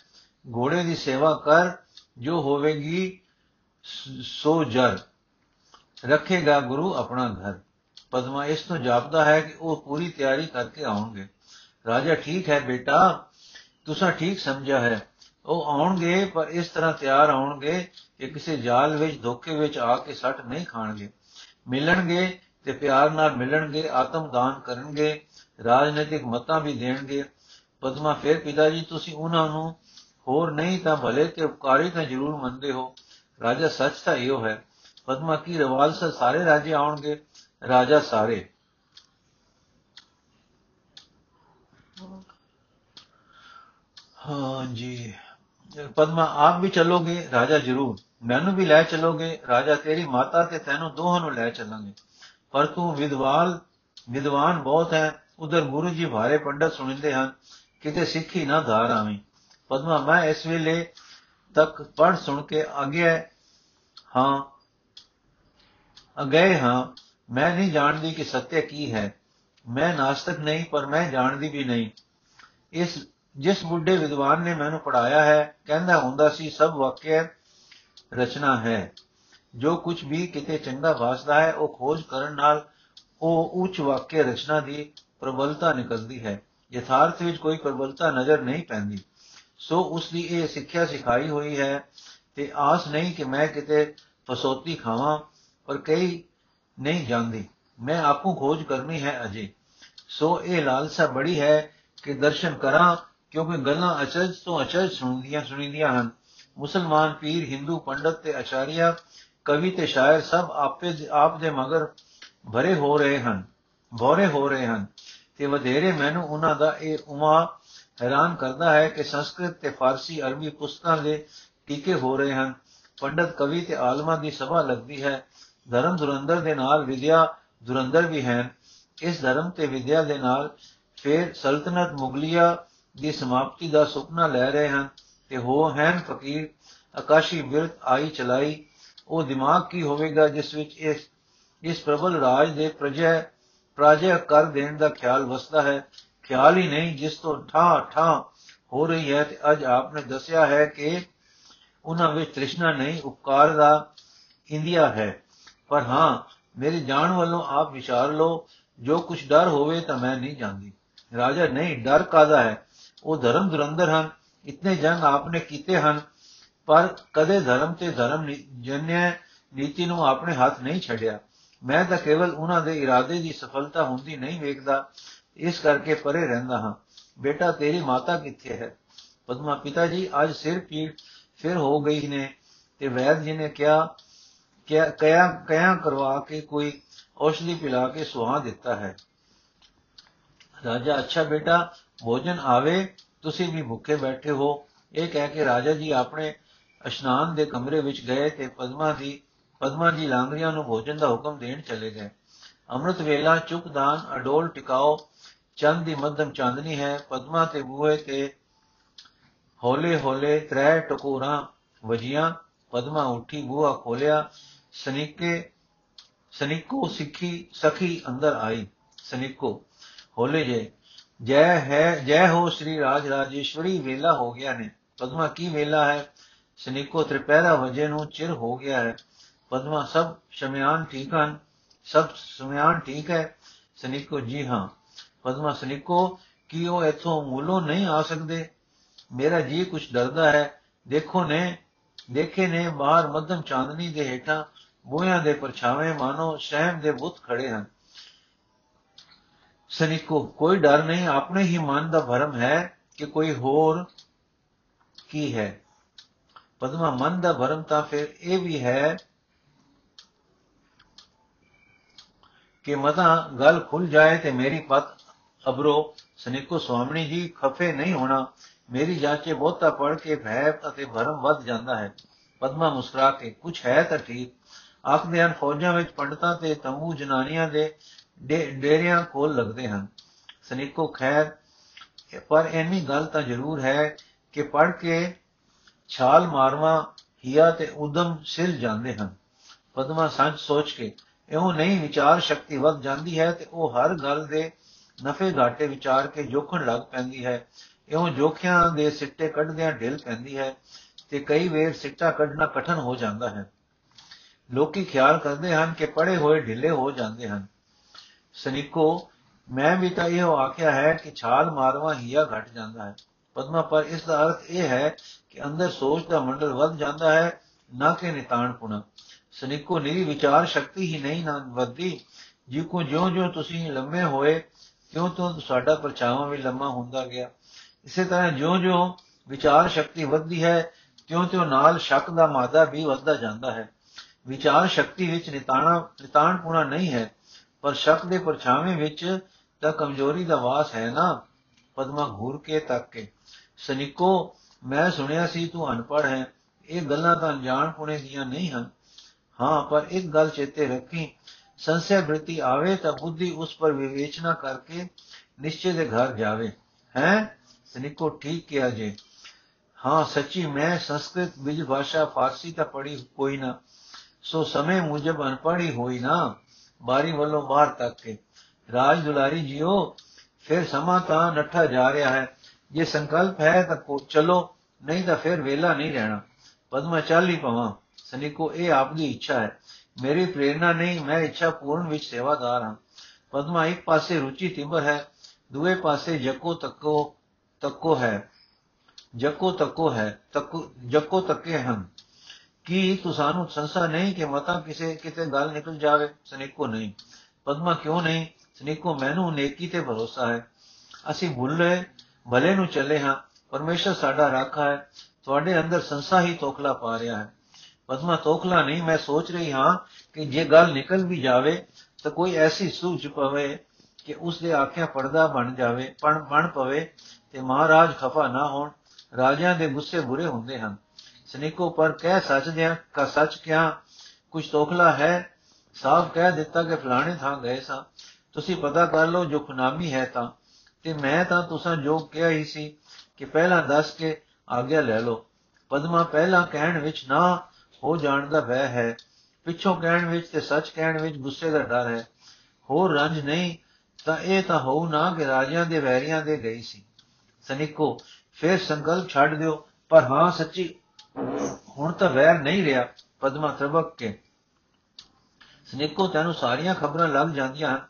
ਘੋੜੇ ਦੀ ਸੇਵਾ ਕਰ, ਜੋ ਹੋਵੇਗੀ ਸੋ ਜਰ। ਰੱਖੇਗਾ ਗੁਰੂ ਆਪਣਾ ਘਰ। ਪਦਮਾ ਇਸ ਤੋਂ ਜਾਪਦਾ ਹੈ ਕਿ ਉਹ ਪੂਰੀ ਤਿਆਰੀ ਕਰਕੇ ਆਉਣਗੇ। ਰਾਜਾ, ਠੀਕ ਹੈ ਬੇਟਾ, ਤੁਸੀਂ ਠੀਕ ਸਮਝਿਆ ਹੈ। ਉਹ ਆਉਣਗੇ, ਪਰ ਇਸ ਤਰ੍ਹਾਂ ਤਿਆਰ ਆਉਣਗੇ ਕਿ ਕਿਸੇ ਜਾਲ ਵਿੱਚ, ਧੋਖੇ ਵਿੱਚ ਆ ਕੇ ਸੱਟ ਨਹੀਂ ਖਾਣਗੇ। ਮਿਲਣਗੇ ਤੇ ਪਿਆਰ ਨਾਲ ਮਿਲਣਗੇ, ਆਤਮ ਦਾਨ ਕਰਨਗੇ, ਰਾਜਨੀਤਿਕ ਮਤਾਂ ਵੀ ਦੇਣਗੇ। ਪਦਮਾ ਫਿਰ ਪਿਤਾ ਜੀ ਤੁਸੀਂ ਉਹਨਾਂ ਨੂੰ ਹੋਰ ਨਹੀਂ ਤਾਂ ਭਲੇ ਤੇ ਉਪਕਾਰੀ ਤਾਂ ਜ਼ਰੂਰ ਮੰਨਦੇ ਹੋ। ਰਾਜਾ ਸੱਚ ਤਾਂ ਇਹੋ ਹੈ। ਪਦਮਾ ਕੀ ਰਵਾਲ ਸੇ ਸਾਰੇ ਰਾਜੇ ਆਉਣਗੇ, ਰਾਜਾ ਸਾਰੇ। ਹਾਂ ਜੀ, ਪਦਮਾ ਆਪ ਵੀ ਚਲੋਗੇ, ਰਾਜਾ ਜ਼ਰੂਰ। ਮੈਨੂੰ ਵੀ ਲੈ ਚੱਲੋਗੇ, ਰਾਜਾ ਤੇਰੀ ਮਾਤਾ ਤੇ ਤੈਨੂੰ ਦੋਹਾਂ ਨੂੰ ਲੈ ਚੱਲਾਂਗੇ। ਪਰ ਤੂੰ ਵਿਦਵਾਨ ਵਿਦਵਾਨ ਬਹੁਤ ਹੈ। ਉਧਰ ਗੁਰੂ ਜੀ ਭਾਰੇ ਪੰਡਤ ਸੁਣਦੇ ਹਨ, ਕਿਤੇ ਸਿੱਖੀ ਨਾ ਧਾਰ ਆਵੀਂ। ਪਦਮਾ, ਮੈਂ ਇਸ ਵੇਲੇ ਤੱਕ ਪੜ ਸੁਣ ਕੇ ਅੱਗੇ ਹਾਂ। ਅਗਏ ਹਾਂ, ਮੈਂ ਨਹੀਂ ਜਾਣਦੀ ਕਿ ਸੱਤਿਆ ਕੀ ਹੈ। ਮੈਂ ਨਾਸਤਕ ਨਹੀਂ, ਪਰ ਮੈਂ ਜਾਣਦੀ ਵੀ ਨਹੀਂ। ਇਸ, ਜਿਸ ਬੁੱਢੇ ਵਿਦਵਾਨ ਨੇ ਮੈਨੂੰ ਪੜਾਇਆ ਹੈ, ਕਹਿੰਦਾ ਹੁੰਦਾ ਸੀ, ਸਭ ਵਾਕਿਆ ਰਚਨਾ ਹੈ। ਜੋ ਕੁਝ ਵੀ ਕਿਤੇ ਚੰਗਾ ਵਾਸਦਾ ਹੈ, ਉਹ ਖੋਜ ਕਰਨ ਨਾਲ ਉਹ ਉੱਚ ਵਾਕਿਆ ਰਚਨਾ ਦੀ ਪ੍ਰਬਲਤਾ ਨਿਕਲਦੀ ਹੈ। ਯਥਾਰਥ ਵਿੱਚ ਕੋਈ ਪ੍ਰਬਲਤਾ ਨਜ਼ਰ ਨਹੀਂ ਪੈਂਦੀ। ਸੋ ਉਸ ਦੀ ਇਹ ਸਿੱਖਿਆ ਸਿਖਾਈ ਹੋਈ ਹੈ ਤੇ ਆਸ ਨਹੀਂ ਕਿ ਮੈਂ ਕਿਤੇ ਫਸੋਤੀ ਖਾਵਾਂ, ਪਰ ਕਈ ਨਹੀਂ ਜਾਂਦੀ। ਮੈਂ ਆਪੂ ਖੋਜ ਕਰਨੀ ਹੈ ਅਜੇ। ਸੋ ਇਹ ਲਾਲਸਾ ਬੜੀ ਹੈ ਕਿ ਦਰਸ਼ਨ ਕਰਾਂ, ਕਿਉਂਕਿ ਗੱਲਾਂ ਅਚਰਜ ਤੋਂ ਅਚਰਜ ਸੁਣਦੀਆਂ ਸੁਣੀਆਂ ਹਨ। ਮੁਸਲਮਾਨ ਪੀਰ, ਹਿੰਦੂ ਪੰਡਤ ਤੇ ਆਚਾਰੀਆ, ਕਵੀ ਤੇ ਸ਼ਾਇਰ ਸਭ ਆਪੇ ਆਪ ਦੇ ਮਗਰ ਭਰੇ ਹੋ ਰਹੇ ਹਨ, ਭੋਰੇ ਹੋ ਰਹੇ ਹਨ ਤੇ ਵਧੇਰੇ ਮੈਨੂੰ ਉਹਨਾਂ ਦਾ ਇਹ ਉਮਾ ਹੈਰਾਨ ਕਰਦਾ ਹੈ ਕਿ ਸੰਸਕ੍ਰਿਤ ਤੇ ਫਾਰਸੀ, ਅਰਬੀ ਪੁਸਤਕਾਂ ਦੇ ਟੀਕੇ ਹੋ ਰਹੇ ਹਨ। ਪੰਡਤ, ਕਵੀ ਤੇ ਆਲਮਾਂ ਦੀ ਸਭਾ ਲੱਗਦੀ ਹੈ। ਧਰਮ ਦੁਰੰਦਰ ਦੇ ਨਾਲ ਵਿਦਿਆ ਦੁਰੰਦਰ ਵੀ ਹੈ ਇਸ ਧਰਮ ਤੇ ਵਿਦਿਆ ਦੇ ਨਾਲ ਫਿਰ ਸਲਤਨਤ ਮੁਗਲਿਆ ਦੀ ਸਮਾਪਤੀ ਦਾ ਸੁਪਨਾ ਲੈ ਰਹੇ ਹਨ। ਤੇ ਹੋ ਹਨ ਫਕੀਰ, ਆਕਾਸ਼ੀ ਬਿਰਤ ਆਈ ਚਲਾਈ, ਉਹ ਦਿਮਾਗ ਕੀ ਹੋਵੇਗਾ ਜਿਸ ਵਿੱਚ ਇਸ ਇਸ ਪ੍ਰਬਲ ਰਾਜ ਦੇ ਪ੍ਰਜੈ, ਪ੍ਰਾਜੈ ਕਰ ਦੇਣ ਦਾ ਖਿਆਲ ਵਸਦਾ ਹੈ? ਖਿਆਲ ਹੀ ਨਹੀਂ, ਜਿਸ ਤੋਂ ਠਾ ਠਾ ਹੋ ਰਹੀ ਹੈ ਤੇ ਅੱਜ ਆਪਨੇ ਦੱਸਿਆ ਹੈ ਕਿ ਉਹਨਾਂ ਵਿੱਚ ਤ੍ਰਿਸ਼ਨਾ ਨਹੀਂ, ਉਪਕਾਰ ਦਾ ਇੰਡੀਆ ਹੈ। ਪਰ ਹਾਂ, ਮੇਰੀ ਜਾਣ ਵੱਲੋਂ ਆਪ ਵਿਚਾਰ ਲਓ, ਜੋ ਕੁਝ ਡਰ ਹੋਵੇ ਤਾਂ ਮੈਂ ਨਹੀਂ ਜਾਂਦੀ। ਰਾਜਾ ਨਹੀਂ, ਡਰ ਕਾਦਾ ਹੈ? ਉਹ ਧਰਮ ਦੁਰੰਦਰ ਹਨ। ਇਤਨੇ ਜੰਗ ਆਪਨੇ ਕੀਤੇ ਹਨ, ਪਰ ਕਦੇ ਧਰਮ ਤੇ ਧਰਮ ਜਨਿਆ ਨੀਤੀ ਨੂੰ ਆਪਣੇ ਹੱਥ ਨਹੀਂ ਛੱਡਿਆ। ਮੈਂ ਤਾਂ ਕੇਵਲ ਉਹਨਾਂ ਦੇ ਇਰਾਦੇ ਦੀ ਸਫਲਤਾ ਹੁੰਦੀ ਨਹੀਂ ਵੇਖਦਾ, ਇਸ ਕਰਕੇ ਪਰੇ ਰਹਿੰਦਾ ਹਾਂ। ਬੇਟਾ, ਤੇਰੀ ਮਾਤਾ ਕਿੱਥੇ ਹੈ? ਪਦਮਾ ਪਿਤਾ ਜੀ ਅੱਜ ਸਿਰ ਪੀੜ ਫਿਰ ਹੋ ਗਈ ਨੇ ਤੇ ਵੈਦ ਜੀ ਨੇ ਕਿਹਾ, ਕਿਆ ਕਿਆ ਕਿਆ ਕਰਵਾ ਕੇ ਕੋਈ ਔਸ਼ਧੀ ਪਿਲਾ ਕੇ ਸੁਹਾ ਦਿੱਤਾ ਹੈ? ਰਾਜਾ, ਅੱਛਾ ਬੇਟਾ, ਭੋਜਨ ਆਵੇ ਤੁਸੀਂ ਵੀ ਭੁੱਖੇ ਬੈਠੇ ਹੋ। ਇਹ ਕਹਿ ਕੇ ਰਾਜਾ ਜੀ ਆਪਣੇ ਇਸ਼ਨਾਨ ਦੇ ਕਮਰੇ ਵਿੱਚ ਗਏ ਤੇ ਪਦਮਾ ਦੀ, ਪਦਮਾ ਜੀ ਲਾਂਗਰੀਆਂ ਨੂੰ ਭੋਜਨ ਦਾ ਹੁਕਮ ਦੇਣ ਚਲੇ ਗਏ। ਅੰਮ੍ਰਿਤ ਵੇਲਾ ਚੁਪਦਾਨ ਅਡੋਲ ਟਿਕਾਓ, ਚੰਦ ਦੀ ਮੱਧਮ ਚਾਂਦਨੀ ਹੈ, ਪਦਮਾ ਤੇ ਬੂਹੇ ਤੇ ਹੌਲੇ ਹੌਲੇ ਤ੍ਰੈ ਟਕੋਰਾਂ ਵਜੀਆਂ। ਪਦਮਾ ਉੱਠੀ, ਬੂਹਾ ਖੋਲਿਆ। ਸਨੀਕੇ, ਸਨੀਕੋ ਸਿੱਖੀ, ਸਖੀ ਅੰਦਰ ਆਈ। ਸਨੀਕੋ, ਹੋਲੇ ਜੇ ਜੈ ਹੈ, ਜੈ ਹੋ ਸ੍ਰੀ ਰਾਜ ਰਾਜੇਸ਼ਵਰੀ ਵੇਲਾ ਹੋ ਗਿਆ ਨੇ। ਪਦਮਾ ਕੀ ਵੇਲਾ ਹੈ? ਸਨੀਕੋ ਤ੍ਰਿਪਹਿਰਾ ਵਜੇ ਨੂੰ ਚਿਰ ਹੋ ਗਿਆ ਹੈ। ਪਦਮਾ ਸਭ ਸ਼ਮਿਆਨ ਠੀਕ ਹਨ, ਸਭ ਸ਼ਮਿਆਨ ਠੀਕ ਹੈ। ਸਨੀਕੋ, ਜੀ ਹਾਂ। ਪਦਮਾ, ਸਨੀਕੋ, ਕੀ ਉਹ ਇਥੋਂ ਮੂਲੋਂ ਨਹੀਂ ਆ ਸਕਦੇ? ਮੇਰਾ ਜੀ ਕੁਛ ਡਰਦਾ ਹੈ। ਦੇਖੋ ਨੇ, ਦੇਖੇ ਨੇ ਬਾਹਰ ਮੱਧਮ ਚਾਂਦਨੀ ਦੇ ਹੇਠਾਂ ਬੂਹਿਆਂ ਦੇ ਪਰਛਾਵੇਂ ਮਾਨੋ ਸ਼ਹਿਮ ਦੇ ਬੁੱਤ ਖੜੇ ਹਨ। ਸਨਿਕੋ ਕੋਈ ਡਰ ਨਹੀਂ, ਆਪਣੇ ਹੀ ਮਨ ਦਾ ਭਰਮ ਹੈ ਕਿ ਕੋਈ ਹੋਰ ਕੀ ਹੈ। ਪਦਮਾ ਮਨ ਦਾ ਭਰਮ ਤਾਂ ਫਿਰ ਇਹ ਵੀ ਹੈ ਕਿ ਮਤਾ ਗੱਲ ਖੁੱਲ ਜਾਏ ਤੇ ਮੇਰੀ ਪਤ ਅਬਰੋ ਸਨਿਕੋ ਸਵਾਮਣੀ ਜੀ, ਖਫੇ ਨਹੀਂ ਹੋਣਾ। ਮੇਰੀ ਜਾਂਚੇ ਬਹੁਤਾ ਪੜ ਕੇ ਭੈ ਅਤੇ ਭਰਮ ਵੱਧ ਜਾਂਦਾ ਹੈ। ਪਦਮਾ ਮੁਸਕਰਾ ਕੇ ਕੁਛ ਹੈ ਤਾਂ ਠੀਕ। ਆਖਦੇ ਹਨ, ਫੌਜਾਂ ਵਿੱਚ ਪੰਡਤਾਂ ਤੇ ਤੰਬੂ ਜਨਾਨੀਆਂ ਦੇ ਡੇਰਿਆਂ ਕੋਲ ਲੱਗਦੇ ਹਨ। ਸਨਿਕੋ, ਖੈਰ, ਪਰ ਇੰਨੀ ਗੱਲ ਤਾਂ ਜ਼ਰੂਰ ਹੈ ਕਿ ਪੜ ਕੇ ਛਾਲ ਮਾਰਵਾ, ਹਿਆ ਤੇ ਉਦਮ ਸਿਲ ਜਾਂਦੇ ਹਨ। ਪਦਮਾ ਸੱਚ ਸੋਚ ਕੇ ਇਉਂ ਨਹੀਂ ਵਿਚਾਰ ਸ਼ਕਤੀ ਵੱਧ ਜਾਂਦੀ ਹੈ ਤੇ ਉਹ ਹਰ ਗੱਲ ਦੇ ਨਫੇ ਘਾਟੇ ਵਿਚਾਰ ਕੇ ਜੋਖਣ ਲੱਗ ਪੈਂਦੀ ਹੈ। ਇਉਂ ਜੋਖਿਆਂ ਦੇ ਸਿੱਟੇ ਕੱਢਦਿਆਂ ਢਿੱਲ ਪੈਂਦੀ ਹੈ ਤੇ ਕਈ ਵੇਰ ਸਿੱਟਾ ਕੱਢਣਾ ਕਠਨ ਹੋ ਜਾਂਦਾ ਹੈ। ਲੋਕੀ ਖਿਆਲ ਕਰਦੇ ਹਨ ਕਿ ਪੜੇ ਹੋਏ ਢਿੱਲੇ ਹੋ ਜਾਂਦੇ ਹਨ। ਸਨਿਕੋ ਮੈਂ ਵੀ ਤਾਂ ਇਹੋ ਆਖਿਆ ਹੈ ਕਿ ਛਾਲ ਮਾਰਵਾ, ਹੀਆ ਘਟ ਜਾਂਦਾ ਹੈ। ਪਦਮਾ, ਪਰ ਇਸ ਦਾ ਅਰਥ ਇਹ ਹੈ ਕਿ ਅੰਦਰ ਸੋਚ ਦਾ ਮੰਡਲ ਵੱਧ ਜਾਂਦਾ ਹੈ, ਨਾ ਕਿ ਨਿਤਾਣ ਪੁਣਾ। ਸਨਿਕੋ ਨਿਰੀ ਵਿਚਾਰ ਸ਼ਕਤੀ ਹੀ ਨਹੀਂ ਨਾ ਵੱਧਦੀ। ਜਿਉਂ ਜਿਉਂ ਜਿਉਂ ਤੁਸੀਂ ਲੰਮੇ ਹੋਏ ਕਿਉਂ ਤੋਂ ਸਾਡਾ ਪਰਛਾਵਾਂ ਵੀ ਲੰਮਾ ਹੁੰਦਾ ਗਿਆ। ਇਸੇ ਤਰ੍ਹਾਂ ਜਿਉਂ-ਜਿਉਂ ਵਿਚਾਰ ਸ਼ਕਤੀ ਵੱਧਦੀ ਹੈ, ਤਿਉਂ-ਤਿਉਂ ਨਾਲ ਸ਼ੱਕ ਦਾ ਮਾਦਾ ਵੀ ਵੱਧਦਾ ਜਾਂਦਾ ਹੈ। ਵਿਚਾਰ ਸ਼ਕਤੀ ਵਿੱਚ ਨਿਤਾਣਾ ਨਿਤਾਣਪੁਣਾ ਨਹੀਂ ਹੈ। ਪਰ ਸ਼ੱਕ ਦੇ ਪਰਛਾਵੇਂ ਵਿੱਚ ਤਾਂ ਕਮਜ਼ੋਰੀ ਦਾ ਵਾਸ ਹੈ ਨਾ, ਪਦਮਾ ਘੂਰ ਕੇ ਤੱਕ ਕੇ। ਸਨਿਕੋ, ਮੈਂ ਸੁਣਿਆ ਸੀ ਤੂੰ ਅਨਪੜ੍ਹ ਹੈ, ਇਹ ਗੱਲਾਂ ਤਾਂ ਜਾਣ ਪੁਣੇ ਦੀਆਂ ਨਹੀਂ ਹਨ। ਹਾਂ, ਪਰ ਇੱਕ ਗੱਲ ਚੇਤੇ ਰੱਖੀ ਸੰਸਿਆ ਬ੍ਰਿਤੀ ਆਵੇ ਤਾਂ ਬੁੱਧੀ ਉਸ ਪਰ ਵਿਵੇਚਨਾ ਕਰਕੇ ਨਿਸ਼ਚੇ ਦੇ ਘਰ ਜਾਵੇ। ਹੈ? ਸਨਿਕੋ, ਠੀਕ ਕਿਹਾ ਜੇ। ਹਾਂ, ਸੱਚੀ ਮੈਂ ਸੰਸਕ੍ਰਿਤ ਬਿਜ ਭਾਸ਼ਾ, ਫਾਰਸੀ ਤਾਂ ਪੜ੍ਹੀ ਕੋਈ ਨਾ। ਸੋ ਸਮੇਂ ਮੁਜਬ ਅਨਪੜ੍ਹੀ ਹੋਈ ਨਾ। ਬਾਰੀ ਵੱਲੋਂ ਬਾਹਰ ਤੱਕ ਕੇ। ਰਾਜ ਦੁਲਾਰੀ ਜੀਓ, ਫਿਰ ਸਮਾਂ ਤਾਂ ਨੱਠਾ ਜਾ ਰਿਹਾ ਹੈ। ਜੇ ਸੰਕਲਪ ਹੈ ਤਾਂ ਕੋ ਚਲੋ, ਨਹੀਂ ਤਾਂ ਫਿਰ ਵੇਲਾ ਨਹੀਂ ਰਹਿਣਾ। ਪਦਮਾ ਚੱਲ ਹੀ ਪਵਾਂ ਸਨਿਕੋ, ਇਹ ਆਪ ਦੀ ਇੱਛਾ ਹੈ। ਮੇਰੀ ਪ੍ਰੇਰਣਾ ਨਹੀਂ, ਮੈਂ ਇੱਛਾ ਪੂਰਨ ਵਿੱਚ ਸੇਵਾਦਾਰ ਹਾਂ। ਪਦਮਾ ਇੱਕ ਪਾਸੇ ਰੁਚੀ ਤਿੰਬਰ ਹੈ, ਦੂਏ ਪਾਸੇ ਜਕੋ ਤੱਕੋ ਤੱਕੋ ਹੈ। ਜਕੋ ਤੱਕੋ ਹੈ, ਤੱਕੋ ਜਕੋ ਤੱਕੇ ਹਨ। ਕੀ ਤੂੰ ਸਾਨੂੰ ਸੰਸਾ ਨਹੀਂ ਕਿ ਮਤਾ ਕਿਸੇ ਕਿਤੇ ਗੱਲ ਨਿਕਲ ਜਾਵੇ ਸਨੇਕੋ ਨਹੀਂ ਪਦਮਾ ਕਿਉਂ ਨਹੀਂ ਸਨੇਕੋ ਮੈਨੂੰ ਨੇਕੀ ਤੇ ਭਰੋਸਾ ਹੈ ਅਸੀਂ ਭੁੱਲੇ ਭਲੇ ਨੂੰ ਚੱਲੇ ਹਾਂ ਪਰਮੇਸ਼ਰ ਸਾਡਾ ਰਾਖਾ ਹੈ ਤੁਹਾਡੇ ਅੰਦਰ ਸੰਸਾ ਹੀ ਤੋਖਲਾ ਪਾ ਰਿਹਾ ਹੈ ਪਦਮਾ ਤੋਖਲਾ ਨਹੀਂ ਮੈਂ ਸੋਚ ਰਹੀ ਹਾਂ ਕਿ ਜੇ ਗੱਲ ਨਿਕਲ ਵੀ ਜਾਵੇ ਤਾਂ ਕੋਈ ਐਸੀ ਸੂਝ ਪਵੇ ਕਿ ਉਸ ਦੇ ਆਖਿਆ ਪਰਦਾ ਬਣ ਜਾਵੇ ਪਣ ਬਣ ਪਵੇ ਤੇ ਮਹਾਰਾਜ ਖਫਾ ਨਾ ਹੋਣ ਰਾਜਿਆਂ ਦੇ ਗੁੱਸੇ ਬੁਰੇ ਹੁੰਦੇ ਹਨ ਸਨੇਕੋ ਪਰ ਕਹਿ ਸੱਚ ਦਿਆਂ, ਕਾ ਸੱਚ ਕਿਆ ਕੁਝ ਤੋਖਲਾ ਹੈ? ਸਾਫ਼ ਕਹਿ ਦਿੱਤਾ ਕਿ ਫਲਾਣੇ ਥਾਂ ਗਏ ਸਾਂ। ਤੁਸੀਂ ਪਤਾ ਕਰ ਲਓ, ਜੋ ਖੁਨਾਮੀ ਹੈ ਤਾਂ। ਤੇ ਮੈਂ ਤਾਂ ਤੁਸਾਂ ਜੋ ਕਿਹਾ ਹੀ ਸੀ ਕਿ ਪਹਿਲਾਂ ਦੱਸ ਕੇ ਆਗਿਆ ਲੈ ਲਓ। ਪਦਮਾ ਪਹਿਲਾਂ ਕਹਿਣ ਵਿੱਚ ਨਾ ਹੋ ਜਾਣ ਦਾ ਭੈ ਹੈ। ਪਿੱਛੋਂ ਕਹਿਣ ਵਿੱਚ ਤੇ ਸੱਚ ਕਹਿਣ ਵਿੱਚ ਗੁੱਸੇ ਦਾ ਡਰ ਹੈ। ਹੋਰ ਰੰਜ ਨਹੀਂ, ਤਾਂ ਇਹ ਤਾਂ ਹੋਊ ਨਾ ਕਿ ਰਾਜਿਆਂ ਦੇ ਵੈਰੀਆਂ ਦੇ ਗਈ ਸੀ। ਸਨਿਕੋ, ਫਿਰ ਸੰਕਲਪ ਛੱਡ ਦਿਓ, ਪਰ ਹਾਂ, ਸੱਚੀ ਹੁਣ ਤਾਂ ਵੈਰ ਨਹੀਂ ਰਿਹਾ, ਪਦਮਾ ਤਰਬਕ ਕੇ। ਸਨਿਕੋ, ਤੈਨੂੰ ਸਾਰੀਆਂ ਖਬਰਾਂ ਲੱਗ ਜਾਂਦੀਆਂ ਹਨ।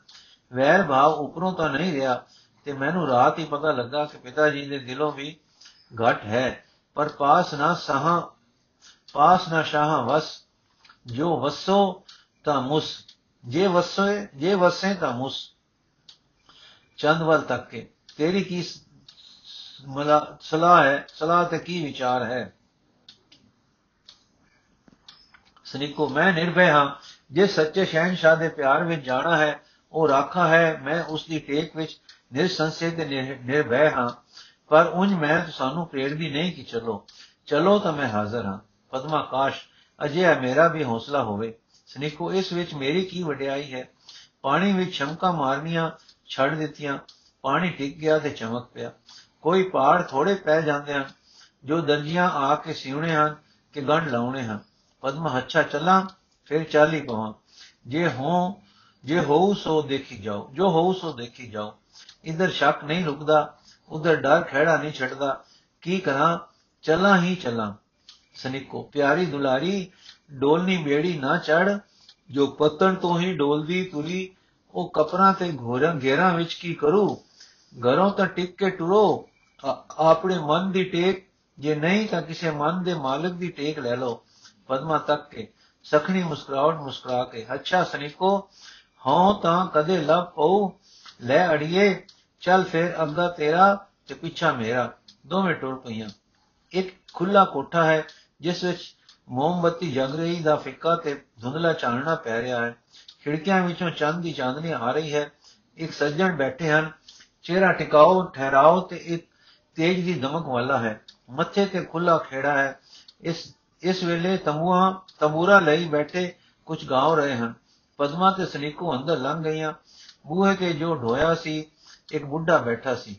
ਵੈਰ ਭਾਵ ਉਪਰੋਂ ਤਾਂ ਨਹੀਂ ਰਿਹਾ, ਤੇ ਮੈਨੂੰ ਰਾਤ ਹੀ ਪਤਾ ਲੱਗਾ ਕਿ ਪਿਤਾ ਜੀ ਦੇ ਦਿਲੋਂ ਵੀ ਘਟ ਹੈ। ਪਰ ਪਾਸ ਨਾ ਸਾਹਾਂ, ਪਾਸ ਨਾ ਸ਼ਾਹਾਂ ਵਸ। ਜੋ ਵਸੋ ਤਾਂ ਮੁਸ, ਜੇ ਵਸੇ ਜੇ ਵਸੇ ਤਾਂ ਮੁਸ। ਚੰਦਵਲ ਤੱਕ ਕੇ। ਤੇਰੀ ਕੀ ਮਲਾ, ਸਲਾਹ ਹੈ, ਸਲਾਹ ਤੇ ਕੀ ਵਿਚਾਰ ਹੈ? ਸਨਿਕੋ, ਮੈਂ ਨਿਰਭੈ ਹਾਂ। ਜੇ ਸੱਚੇ ਸ਼ਹਿਨशाह ਦੇ ਪਿਆਰ ਵਿੱਚ ਜਾਣਾ ਹੈ, ਉਹ ਰਾਖਾ ਹੈ, ਮੈਂ ਉਸ ਦੀ ਟੇਕ ਵਿੱਚ ਨਿਰਸੰਸ਼ੇ ਤੇ ਨਿਰ- ਨਿਰਭੈ ਹਾਂ। ਪਰ ਉਂਝ ਮੈਂ ਤੁਹਾਨੂੰ ਪ੍ਰੇਰਦੀ ਨਹੀਂ ਕਿ ਚਲੋ। ਚਲੋ ਤਾਂ ਮੈਂ ਹਾਜ਼ਰ ਹਾਂ। ਪਦਮਾ ਕਾਸ਼, ਅਜਿਹਾ ਮੇਰਾ ਵੀ ਹੌਸਲਾ ਹੋਵੇ। ਸਨਿਕੋ, ਇਸ ਵਿੱਚ ਮੇਰੀ ਕੀ ਵਡਿਆਈ ਹੈ? ਪਾਣੀ ਵਿੱਚ ਛਮਕਾ ਮਾਰਨੀਆਂ, ਛੱਡ ਦਿੱਤੀਆਂ। ਪਾਣੀ ਟਿਕ ਗਿਆ ਤੇ ਚਮਕ ਪਿਆ। ਕੋਈ ਪਹਾੜ ਥੋੜੇ ਪੈ ਜਾਂਦੇ ਹਨ, ਜੋ ਦਰਜੀਆਂ ਆ ਕੇ ਸਿਉਣੇ ਹਨ, ਕਿ ਗੰਢ ਲਾਉਣੇ ਹਨ। ਪਦਮਾ ਅੱਛਾ ਚੱਲਾਂ, ਫਿਰ ਚਾਲੀ ਪਵਾਂ। ਜੇ ਹੋ, ਜੇ ਹੋਊ ਸੋ ਦੇਖੀ ਜਾਓ ਜੋ ਹੋਊ ਸੋ ਦੇਖੀ ਜਾਓ ਇਧਰ ਸ਼ੱਕ ਨਹੀਂ ਰੁਕਦਾ, ਉਧਰ ਡਰ ਖਹਿੜਾ ਨਹੀਂ ਛੱਡਦਾ। ਕੀ ਕਰਾਂ? ਚੱਲਾਂ ਹੀ ਚੱਲਾਂ। ਸਨਿਕੋ, ਪਿਆਰੀ ਦੁਲਾਰੀ, ਡੋਲਨੀ ਬੇੜੀ ਨਾ ਚੜ ਜੋ ਪੱਤਣ ਤੋਂ ਹੀ ਡੋਲਦੀ ਤੁਰੀ ਉਹ ਕਪਰਾਂ ਤੇ ਘੋਰਾਂ, ਘੇਰਾਂ ਵਿੱਚ ਕੀ ਕਰੂ? ਘਰੋਂ ਤਾਂ ਟਿਕ ਕੇ ਟੁਰੋ। ਆ- ਆਪਣੇ ਮਨ ਦੀ ਟੇਕ, ਜੇ ਨਹੀਂ ਤਾਂ ਕਿਸੇ ਮਨ ਦੇ ਮਾਲਕ ਦੀ ਟੇਕ ਲੈ ਲਓ। ਪਦਮਾ ਤੱਕ ਕੇ, ਸਖਣੀ ਮੁਸਕਰਾਹਟ ਮੁਸਕਰਾ ਕੇ, ਅੱਛਾ ਸਨਿਕੋ ਹਾਂ ਤਾਂ ਕਦੇ ਲੱਭ ਪਊ, ਲੈ ਅੜੀਏ, ਚੱਲ ਫੇਰ ਅੱਗਾ ਤੇਰਾ ਤੇ ਪਿੱਛਾ ਮੇਰਾ। ਦੋਵੇਂ ਟੁਰ ਪਈਆਂ। ਇੱਕ ਖੁੱਲਾ ਕੋਠਾ ਹੈ, ਜਿਸ ਵਿੱਚ ਮੋਮਬੱਤੀ ਜਗ ਰਹੀ ਦਾ ਫਿੱਕਾ ਤੇ ਧੁੰਦਲਾ ਚਾਨਣਾ ਪੈ ਰਿਹਾ ਹੈ। ਖਿੜਕੀਆਂ ਵਿੱਚੋਂ ਚੰਦ ਦੀ ਚਾਂਦਨੀ ਆ ਰਹੀ ਹੈ। ਇੱਕ ਸੱਜਣ ਬੈਠੇ ਹਨ। ਚਿਹਰਾ ਟਿਕਾਓ ਠਹਿਰਾਓ ਤੇ ਇੱਕ ਤੇਜ ਦੀ ਦਮਕ ਵਾਲਾ ਹੈ। ਮੱਥੇ ਤੇ ਖੁੱਲਾ ਖੇੜਾ ਹੈ। ਇਸ ਇਸ ਵੇਲੇ ਤੰਬੂਆਂ, ਤੰਬੂਰਾ ਲਈ ਬੈਠੇ ਕੁਝ ਗਾਉ ਰਹੇ ਹਨ। ਪਦਮਾ ਤੇ ਸਨੀਕੋ ਅੰਦਰ ਲੰਘ ਗਈਆਂ। ਬੂਹੇ ਤੇ ਜੋ ਢੋਇਆ ਸੀ, ਇੱਕ ਬੁੱਢਾ ਬੈਠਾ ਸੀ।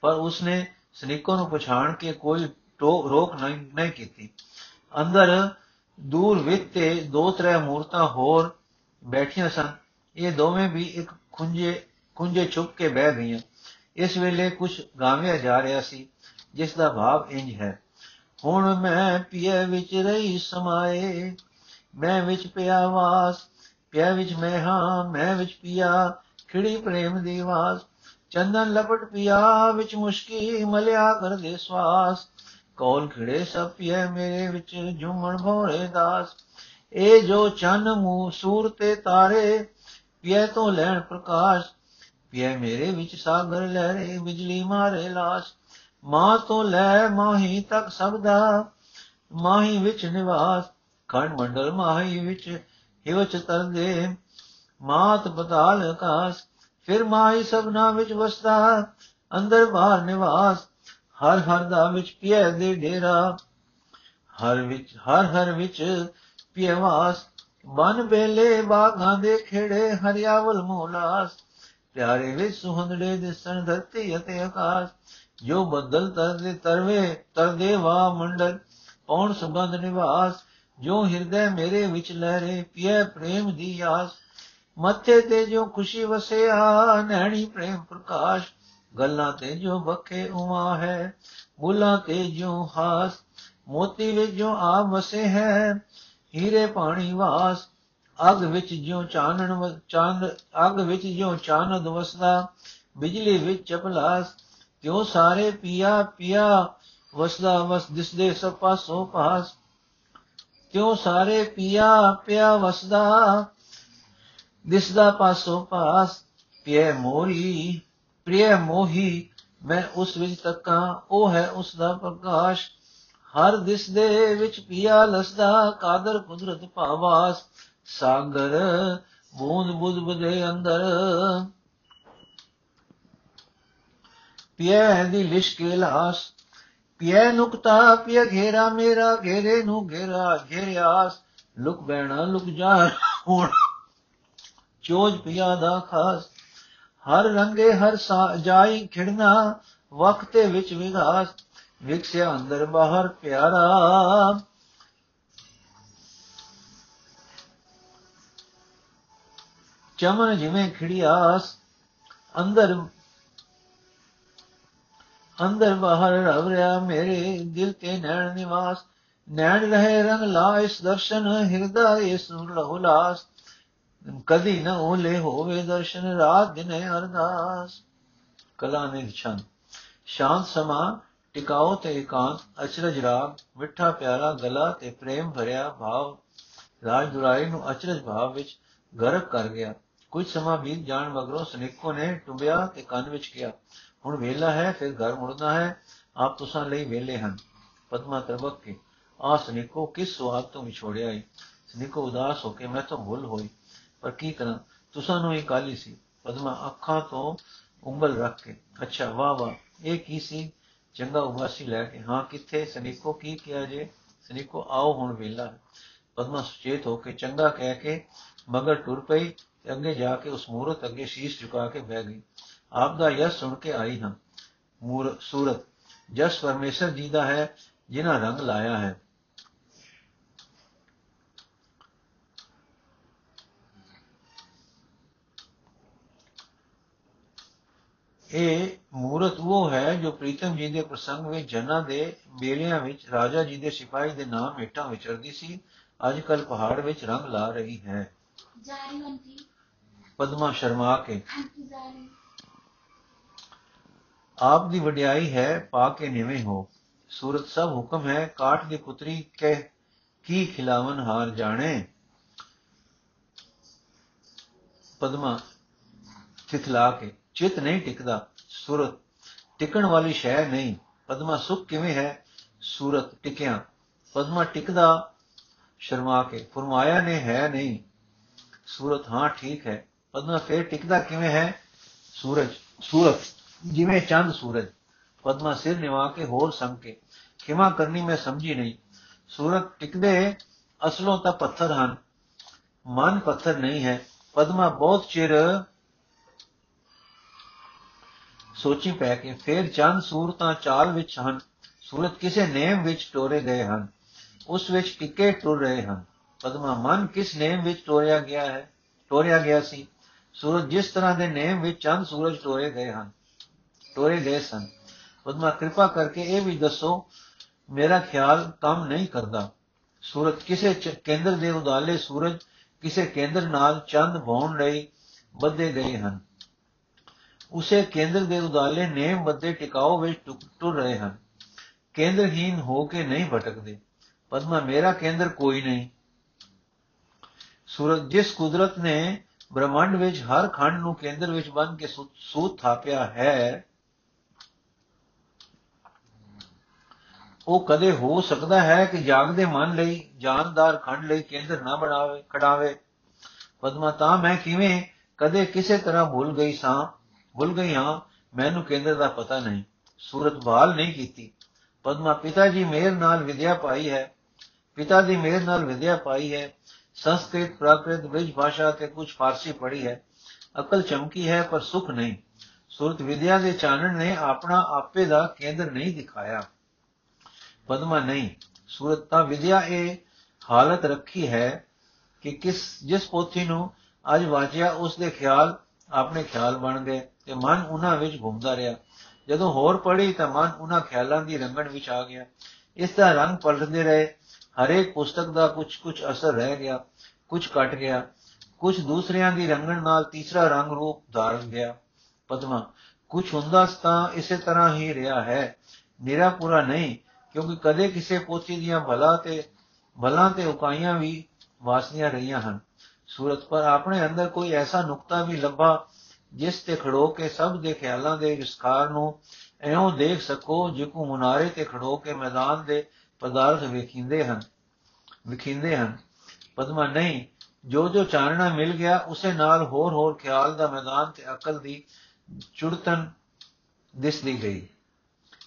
ਪਰ ਉਸਨੇ ਸਨੀਕੋ ਨੂੰ ਪਛਾਣ ਕੇ ਕੋਈ ਰੋਕ ਨਹੀਂ ਨਹੀਂ ਕੀਤੀ। ਅੰਦਰ ਦੂਰ ਵਿੱਚ ਤੇ ਦੋ ਤਰੇ ਮੂਰਤਾਂ ਹੋਰ ਬੈਠੀਆਂ ਸਨ। ਇਹ ਦੋਵੇਂ ਵੀ ਇੱਕ ਖੁੰਝੇ ਖੁੰਝੇ ਛੁਪ ਕੇ ਬਹਿ ਗਈਆਂ। ਇਸ ਵੇਲੇ ਕੁਝ ਗਾਵਿਆ ਜਾ ਰਿਹਾ ਸੀ, ਜਿਸ ਦਾ ਭਾਵ ਇੰਜ ਹੈ। ਹੁਣ ਮੈਂ ਪਿਆ ਵਿੱਚ ਰਹੀ ਸਮਾਏ, ਮੈਂ ਵਿੱਚ ਪਿਆ ਵਾਸ, ਪਿਆ ਵਿੱਚ ਮੈਂ ਹਾਂ, ਮੈਂ ਵਿੱਚ ਪਿਆ ਖਿੜੀ ਪ੍ਰੇਮ ਦੀ ਵਾਸ। ਚੰਦਨ ਲਪਟ ਪਿਆ ਵਿੱਚ ਮੁਸ਼ਕੀ, ਮਲਿਆ ਕਰਦੇ ਸਵਾਸ। ਕੌਲ ਖਿੜੇ ਸਭ ਪਿਆ ਮੇਰੇ ਵਿੱਚ ਝੁੰਮਣ ਭੋਰੇ ਦਾਸ। ਇਹ ਜੋ ਚੰਨ ਮੂਹ, ਸੂਰ ਤੇ ਤਾਰੇ, ਪਿਆ ਤੋਂ ਲੈਣ ਪ੍ਰਕਾਸ਼। ਪਿਆ ਮੇਰੇ ਵਿੱਚ ਸਾਗਰ ਲਹਿਰੇ, ਬਿਜਲੀ ਮਾਰੇ ਲਾਸ਼। ਮਾਂ ਤੋਂ ਲੈ ਮਾਹੀ ਤੱਕ ਸਭ ਦਾ ਮਾਹੀ ਵਿੱਚ ਨਿਵਾਸ, ਖੰਡ ਮੰਡਲ ਮਾਹੀ ਵਿੱਚ ਹਿਵਚ ਤਰਦੇ ਮਾਤ ਬਤਾਲ ਆਕਾਸ, ਫਿਰ ਮਾਹੀ ਸਭਨਾ ਵਿੱਚ ਵਸਦਾ, ਅੰਦਰ ਬਾਹਰ ਨਿਵਾਸ, ਹਰ ਹਰ ਦਾ ਵਿੱਚ ਪਿਆ ਦੇ ਡੇਰਾ, ਹਰ ਵਿੱਚ, ਹਰ ਹਰ ਵਿੱਚ ਪਿਆਵਾਸ ਬਨ ਬੇਲੇ ਬਾਗਾਂ ਦੇ ਖੇੜੇ ਹਰਿਆਵਲ ਮੋਲਾਸ, ਪਿਆਰੇ ਵਿੱਚ ਸੁਹੰਦੜੇ ਦਿਸਣ ਧਰਤੀ ਅਤੇ ਆਕਾਸ਼ ਜੋ ਬੱਦਲ ਤਰਦੇ ਤਰਵੇ ਤਰਦੇ ਵਾ ਮੰਡਲ ਪੌਣ ਸੁਗੰਧ ਨਿਵਾਸ ਜੋ ਹਿਰਦੈ ਮੇਰੇ ਵਿੱਚ ਲਹਿਰੇ ਪਿਆ ਪ੍ਰੇਮ ਦੀ ਆਸ। ਮੱਥੇ ਤੇ ਜੋ ਖੁਸ਼ੀ ਵਸਿਆ, ਨੈਣੀ ਪ੍ਰੇਮ ਪ੍ਰਕਾਸ਼। ਗੱਲਾਂ ਤੇ ਜੋ ਬਖੇ ਉਮਾ ਹੈ, ਬੁੱਲਾਂ ਤੇ ਜੋ ਹਾਸ। ਮੋਤੀ ਵਿੱਚ ਜੋ ਆਪ ਵਸੇ ਹੈ, ਹੀਰੇ ਪਾਣੀ ਵਾਸ। ਅਗ ਵਿੱਚ ਜਿਉ ਚਾਨਣ ਵ- ਚਾਂਦ ਅਗ ਵਿੱਚ ਜਿਉ ਚਾਨਦ ਵਸਦਾ, ਬਿਜਲੀ ਵਿੱਚ ਚਪਲਾਸ। ਤਿਉ ਸਾਰੇ ਪੀਆ ਪੀਆ ਵਸਦਾ ਵਸ ਦਿਸਦੇ ਸਭ ਪਾਸੋਂ ਪਾਸ। ਤਿਉ ਸਾਰੇ ਪੀਆ ਪਿਆ ਵਸਦਾ ਦਿਸਦਾ ਪਾਸੋਂ ਪਾਸ। ਪਿਆ ਮੋਰੀ ਪ੍ਰਿਯ ਮੋਹੀ, ਮੈਂ ਉਸ ਵਿੱਚ ਤੱਕਾਂ, ਉਹ ਹੈ ਉਸ ਦਾ ਪ੍ਰਕਾਸ਼। ਹਰ ਦਿਸ ਦੇ ਵਿੱਚ ਪਿਆ ਲਸਦਾ, ਕਾਦਰ ਕੁਦਰਤ ਭਾਵਾਸ। ਸਾਗਰ ਬੂੰਦ ਬੁੱਧ ਬਦੇ ਅੰਦਰ ਪਿਆ ਦੀ ਲਿਸ਼ਕੇ ਲਾਸ ਪਿਆ ਨੁਕਤਾ ਪਿਆ ਘੇਰਾ ਮੇਰਾ, ਘੇਰੇ ਨੂੰ ਘੇਰਾ ਘੇਰਿਆਸ ਲੁਕ ਬੈਣਾ ਲੁਕ ਜਾ ਹੁਣ, ਚੋਜ ਪਿਆ ਦਾ ਖਾਸ, ਹਰ ਰੰਗੇ ਹਰ ਸਾ- ਜਾਈ ਖਿੜਨਾ ਵਕਤੇ ਵਿੱਚ ਵਿਗਾਸ, ਵਿਕਸਿਆ ਅੰਦਰ ਬਾਹਰ ਪਿਆਰਾ। ਚਮਨ ਜਿਵੇਂ ਖਿੜਿਆਸ ਅੰਦਰ ਅੰਦਰ ਬਾਹਰ ਰਵ ਰਿਹਾ ਮੇਰੇ ਦਿਲ ਤੇ ਨੈਣ ਨਿਵਾਸ। ਨੈਣ ਰਹੇ ਰੰਗ ਲਾ ਇਸ ਦਰਸ਼ਨ, ਹਿਰਦਾ ਇਸ ਲਹੁਲਾਸ ਕਦੀ ਨ ਓਲੇ ਹੋਵੇ ਦਰਸ਼ਨ, ਰਾਤ ਦਿਨੇ ਅਰਦਾਸ। ਕਲਾ ਨਿਰਛਨ ਸ਼ਾਂਤ ਸਮਾ, ਟਿਕਾਓ ਤੇ ਇਕਾਂਤ, ਅਚਰਜ ਰਾਗ, ਮਿੱਠਾ ਪਿਆਰਾ ਗਲਾ ਤੇ ਪ੍ਰੇਮ ਭਰਿਆ ਭਾਵ। ਰਾਜ ਦੁਰਾਈ ਨੂੰ ਅਚਰਜ ਭਾਵ ਵਿੱਚ ਗਰਕ ਕਰ ਗਿਆ। ਕੁਝ ਸਮਾਂ ਬੀਤ ਜਾਣ ਮਗਰੋਂ ਸਨਿਕੋ ਨੇ ਟੁੰਬਿਆ ਤੇ ਕੰਨ ਵਿੱਚ ਕਿਹਾ ਹੁਣ ਵੇਲਾ ਹੈ, ਫਿਰ ਘਰ ਮੁੜਨਾ ਹੈ। ਆਪ ਤੁਸਾਂ ਲਈ ਵੇਲੇ ਹਨ। ਪਦਮਾ ਤਰਬਕ ਕੇ, ਆ ਸਨਿਕੋ, ਕਿਸ ਸਵਾਦ ਤੋਂ ਵਿਛੋੜਿਆ ਏ? ਸਨਿਕੋ, ਉਦਾਸ ਹੋ ਕੇ ਮੈਂ ਤਾਂ ਭੁੱਲ ਹੋਈ। ਪਰ ਕੀ ਕਰਾਂ? ਤੁਸਾਂ ਨੂੰ ਹੀ ਕਾਲੀ ਸੀ? ਪਦਮਾ ਅੱਖਾਂ ਤੋਂ ਉਂਗਲ ਰੱਖ ਕੇ, ਅੱਛਾ, ਵਾਹ ਵਾਹ, ਇਹ ਕੀ ਸੀ? ਚੰਗਾ ਉਬਾਸੀ ਲੈ ਕੇ, ਹਾਂ, ਕਿੱਥੇ? ਸਨਿਕੋ, ਕੀ ਕਿਹਾ ਜੇ? ਸਨਿਕੋ, ਆਓ ਹੁਣ ਵੇਲਾ ਹੈ। ਪਦਮਾ ਸੁਚੇਤ ਹੋ ਕੇ, ਚੰਗਾ ਕਹਿ ਕੇ ਮਗਰ ਟੁਰ ਪਈ ਤੇ ਅੱਗੇ ਜਾ ਕੇ ਉਸ ਮੂਰਤ ਅੱਗੇ ਸ਼ੀਸ਼ ਝੁਕਾ ਕੇ ਬਹਿ ਗਈ। ਆਪ ਦਾ ਯਸ ਸੁਣ ਕੇ ਆਈ ਹਾਂ। ਮੂਰ ਸੂਰਤ ਜਸ ਪਰਮੇਸ਼ਰ ਜੀ ਦਾ ਹੈ ਜਿਨ੍ਹਾਂ ਰੰਗ ਲਾਇਆ ਹੈ। ਇਹ ਮੂਰਤ ਉਹ ਹੈ ਜੋ ਪ੍ਰੀਤਮ ਜੀ ਦੇ ਪ੍ਰਸੰਗ ਵਿੱਚ ਜਨਾਂ ਦੇ ਮੇਲਿਆਂ ਵਿੱਚ ਰਾਜਾ ਜੀ ਦੇ ਸਿਪਾਹੀ ਦੇ ਨਾਮ ਹੇਠਾਂ ਵਿਚਰਦੀ ਸੀ। ਅੱਜ ਕੱਲ ਪਹਾੜ ਵਿੱਚ ਰੰਗ ਲਾ ਰਹੀ ਹੈ। ਜਾ ਰਹੀ ਹੂੰ ਆਂਟੀ। ਪਦਮਾ ਸ਼ਰਮਾ ਕੇ। ਆਪ ਦੀ ਵਡਿਆਈ ਹੈ, ਪਾ ਕੇ ਨਿਵੇਂ ਹੋ। ਸੂਰਤ ਸਭ ਹੁਕਮ ਹੈ ਕਾਟ ਦੀ ਪੁੱਤਰੀ ਕਹਿ, ਕੀ ਖਿਲਾਵਨ ਹਾਰ ਜਾਣੇ? ਪਦਮਾ ਥਿਥਲਾ ਕੇ, ਚਿਤ ਨਹੀਂ ਟਿਕਦਾ, ਸੂਰਤ ਟਿਕਣ ਵਾਲੀ ਸ਼ੈ ਨਹੀਂ। ਪਦਮਾ ਸੁਖ ਕਿਵੇਂ ਹੈ, ਸੂਰਤ ਟਿਕਿਆ। ਪਦਮਾ ਟਿਕਦਾ ਸ਼ਰਮਾ ਕੇ, ਫਰਮਾਇਆ ਨੇ ਹੈ ਨਹੀਂ। ਸੂਰਤ ਹਾਂ ਠੀਕ ਹੈ, ਪਦਮਾ ਫੇਰ ਟਿਕਦਾ ਕਿਵੇਂ ਹੈ? ਸੂਰਜ, ਸੂਰਤ ਜਿਵੇਂ ਚੰਦ ਸੂਰਜ, ਪਦਮਾ ਸਿਰ ਨਿਵਾ ਕੇ ਹੋਰ ਸੰਗ ਕੇ, ਖਿਮਾ ਕਰਨੀ ਮੈਂ ਸਮਝੀ ਨਹੀਂ। ਸੂਰਤ ਟਿਕਦੇ ਅਸਲੋਂ ਤਾਂ ਪੱਥਰ ਹਨ, ਮਨ ਪੱਥਰ ਨਹੀਂ ਹੈ। ਪਦਮਾ ਬਹੁਤ ਚਿਰ ਸੋਚੀ ਪੈ ਕੇ, ਫੇਰ ਚੰਦ ਸੂਰਤਾਂ ਚਾਲ ਵਿੱਚ ਹਨ ਸੂਰਤ ਕਿਸੇ ਨੇਮ ਵਿੱਚ ਟੋਰੇ ਗਏ ਹਨ, ਉਸ ਵਿੱਚ ਟਿੱਕੇ ਟੁਰ ਰਹੇ ਹਨ। ਪਦਮਾ, ਮਨ ਕਿਸ ਨੇਮ ਵਿੱਚ ਟੋਰਿਆ ਗਿਆ ਹੈ, ਟੋਰਿਆ ਗਿਆ ਸੀ? ਸੂਰਜ ਜਿਸ ਤਰ੍ਹਾਂ ਦੇ ਨੇਮ ਵਿੱਚ ਚੰਦ ਸੂਰਜ ਟੋਰੇ ਗਏ ਹਨ। ਟੋਰੇ ਗਏ ਸਨ। ਪਦਮਾ ਕਿਰਪਾ ਕਰਕੇ ਇਹ ਵੀ ਦੱਸੋ, ਮੇਰਾ ਖਿਆਲ ਕੰਮ ਨਹੀਂ ਕਰਦਾ। ਸੂਰਜ ਕਿਸੇ ਚ- ਕੇਂਦਰ ਦੇ ਉਦਾਲੇ ਸੂਰਜ ਕਿਸੇ ਕੇਂਦਰ ਨਾਲ ਚੰਦ ਵਾਉਣ ਲਈ ਬੱਧੇ ਗਏ ਹਨ। ਉਸੇ ਕੇਂਦਰ ਦੇ ਉਦਾਲੇ ਨੇਮ ਬੱਧੇ ਟਿਕਾਓ ਵਿੱਚ ਟੁਕ- ਟੁਰ ਰਹੇ ਹਨ। ਕੇਂਦਰਹੀਨ ਹੋ ਕੇ ਨਹੀਂ ਭਟਕਦੇ। ਪਦਮਾ, ਮੇਰਾ ਕੇਂਦਰ ਕੋਈ ਨਹੀਂ। ਸੂਰਜ, ਜਿਸ ਕੁਦਰਤ ਨੇ ਬ੍ਰਹਮੰਡ ਵਿੱਚ ਹਰ ਖੰਡ ਨੂੰ ਕੇਂਦਰ ਵਿੱਚ ਬੰਨ ਕੇ ਸੂ- ਸੂਤ ਥਾਪਿਆ ਹੈ ਉਹ ਕਦੇ ਹੋ ਸਕਦਾ ਹੈ ਕਿ ਜਾਗਦੇ ਮਨ ਲਈ, ਜਾਨਦਾਰ ਖੰਡ ਲਈ ਕੇਂਦਰ ਨਾ ਬਣਾਵੇ, ਖੜਾਵੇ। ਪਦਮਾ ਤਾਂ ਮੈਂ ਕਿਵੇਂ ਕਦੇ ਕਿਸੇ ਤਰ੍ਹਾਂ ਭੁੱਲ ਗਈ ਸਾਂ, ਭੁੱਲ ਗਈ ਹਾਂ, ਮੈਨੂੰ ਕੇਂਦਰ ਦਾ ਪਤਾ ਨਹੀਂ। ਸੂਰਤ ਬਹਾਲ ਨਹੀਂ ਕੀਤੀ। ਪਦਮਾ ਪਿਤਾ ਜੀ ਮੇਰ ਨਾਲ ਵਿਦਿਆ ਪਾਈ ਹੈ। ਪਿਤਾ ਦੀ ਮੇਰ ਨਾਲ ਵਿਦਿਆ ਪਾਈ ਹੈ। ਸੰਸਕ੍ਰਿਤ, ਪ੍ਰਾਕ੍ਰਿਤ, ਬ੍ਰਿਜ ਭਾਸ਼ਾ ਤੇ ਕੁਝ ਫਾਰਸੀ ਪੜ੍ਹੀ ਹੈ। ਅਕਲ ਚਮਕੀ ਹੈ, ਪਰ ਸੁਖ ਨਹੀਂ। ਸੁਰਤ ਵਿਦਿਆ ਦੇ ਚਾਨਣ ਨੇ ਆਪਣਾ ਆਪੇ ਦਾ ਕੇਂਦਰ ਨਹੀਂ ਦਿਖਾਇਆ। ਪਦਮਾ ਨਹੀਂ। ਸੂਰਤ ਤਾਂ ਵਿਦਿਆ ਇਹ ਹਾਲਤ ਰੱਖੀ ਹੈ ਕਿ ਕਿਸ, ਜਿਸ ਪੋਥੀ ਨੂੰ ਅੱਜ ਵਾਚਿਆ, ਉਸ ਦੇ ਖਿਆਲ ਆਪਣੇ ਖਿਆਲ ਬਣ ਗਏ ਤੇ ਮਨ ਉਹਨਾਂ ਵਿੱਚ ਘੁੰਮਦਾ ਰਿਹਾ। ਜਦੋਂ ਹੋਰ ਪੜ੍ਹੀ ਤਾਂ ਮਨ ਉਹਨਾਂ ਖਿਆਲਾਂ ਦੀ ਰੰਗਣ ਵਿੱਚ ਆ ਗਿਆ। ਇਸ ਦਾ ਰੰਗ ਪਲਟਦੇ ਰਹੇ। ਹਰੇਕ ਪੁਸਤਕ ਦਾ ਕੁਝ ਕੁਝ ਅਸਰ ਰਹਿ ਗਿਆ, ਕੁਝ ਘਟ ਗਿਆ, ਕੁਝ ਦੂਸਰਿਆਂ ਦੀ ਰੰਗਣ ਨਾਲ ਤੀਸਰਾ ਰੰਗ ਰੂਪ ਧਾਰਨ ਗਿਆ। ਪਦਮਾ, ਕੁਝ ਹੁੰਦਾ ਤਾਂ ਇਸੇ ਤਰ੍ਹਾਂ ਹੀ ਰਿਹਾ ਹੈ। ਨਿਰਾ ਪੂਰਾ ਨਹੀਂ ਕਿਉਂਕਿ ਕਦੇ ਕਿਸੇ ਪੋਥੀ ਦੀਆਂ ਭਲਾ ਤੇ ਭਲਾਂ ਤੇ ਉਕਾਈਆਂ ਵੀ ਵਾਸਨੀਆਂ ਰਹੀਆਂ ਹਨ। ਸੂਰਤ ਪਰ ਆਪਣੇ ਅੰਦਰ ਕੋਈ ਐਸਾ ਨੁਕਤਾ ਵੀ ਲੱਭਾ, ਜਿਸ ਤੇ ਖੜੋ ਕੇ ਸਭ ਦੇ ਖਿਆਲਾਂ ਦੇ ਵਿਸਕਾਰ ਨੂੰ ਐਉਂ ਦੇਖ ਸਕੋ, ਜਿਕੂ ਮੁਨਾਰੇ ਤੇ ਖੜੋ ਕੇ ਮੈਦਾਨ ਦੇ ਪਦਾਰਥ ਵੇਖਿੰਦੇ ਹਨ, ਵਿਖਿੰਦੇ ਹਨ। ਪਦਮਾ, ਨਹੀਂ ਜੋ ਜੋ ਚਾਨਣਾ ਮਿਲ ਗਿਆ, ਉਸੇ ਨਾਲ ਹੋਰ ਹੋਰ ਖਿਆਲ ਦਾ ਮੈਦਾਨ ਤੇ ਅਕਲ ਦੀ ਚੁੜਤਨ ਦਿਸਦੀ ਗਈ।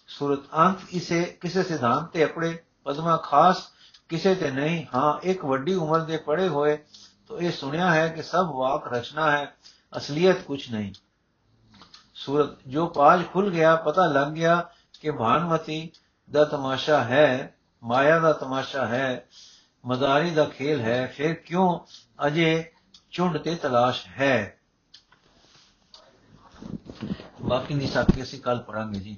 ਸੂਰਤ ਅੰਤ ਇਸੇ ਕਿਸੇ ਸਿਧਾਂਤ ਤੇ ਅਪੜੇ ਪਦਮਾ ਖਾਸ ਕਿਸੇ ਤੇ ਨਹੀਂ। ਹਾਂ, ਇੱਕ ਵੱਡੀ ਉਮਰ ਦੇ ਪੜੇ ਹੋਏ ਤਾਂ ਇਹ ਸੁਣਿਆ ਹੈ ਕਿ ਸਭ ਵਾਕ ਰਚਨਾ ਹੈ, ਅਸਲੀਅਤ ਕੁਛ ਨਹੀਂ। ਸੂਰਤ, ਜੋ ਪਾਜ ਖੁੱਲ ਗਿਆ, ਪਤਾ ਲੱਗ ਗਿਆ ਕਿ ਭਾਨਮਤੀ ਦਾ ਤਮਾਸ਼ਾ ਹੈ, ਮਾਇਆ ਦਾ ਤਮਾਸ਼ਾ ਹੈ, ਮਦਾਰੀ ਦਾ ਖੇਲ ਹੈ, ਫਿਰ ਕਿਉਂ ਅਜੇ ਝੁੰਡ ਤੇ ਤਲਾਸ਼ ਹੈ? ਬਾਕੀ ਦੀ ਸਾਖੀ ਅਸੀਂ ਕੱਲ ਪੜਾਂਗੇ ਜੀ।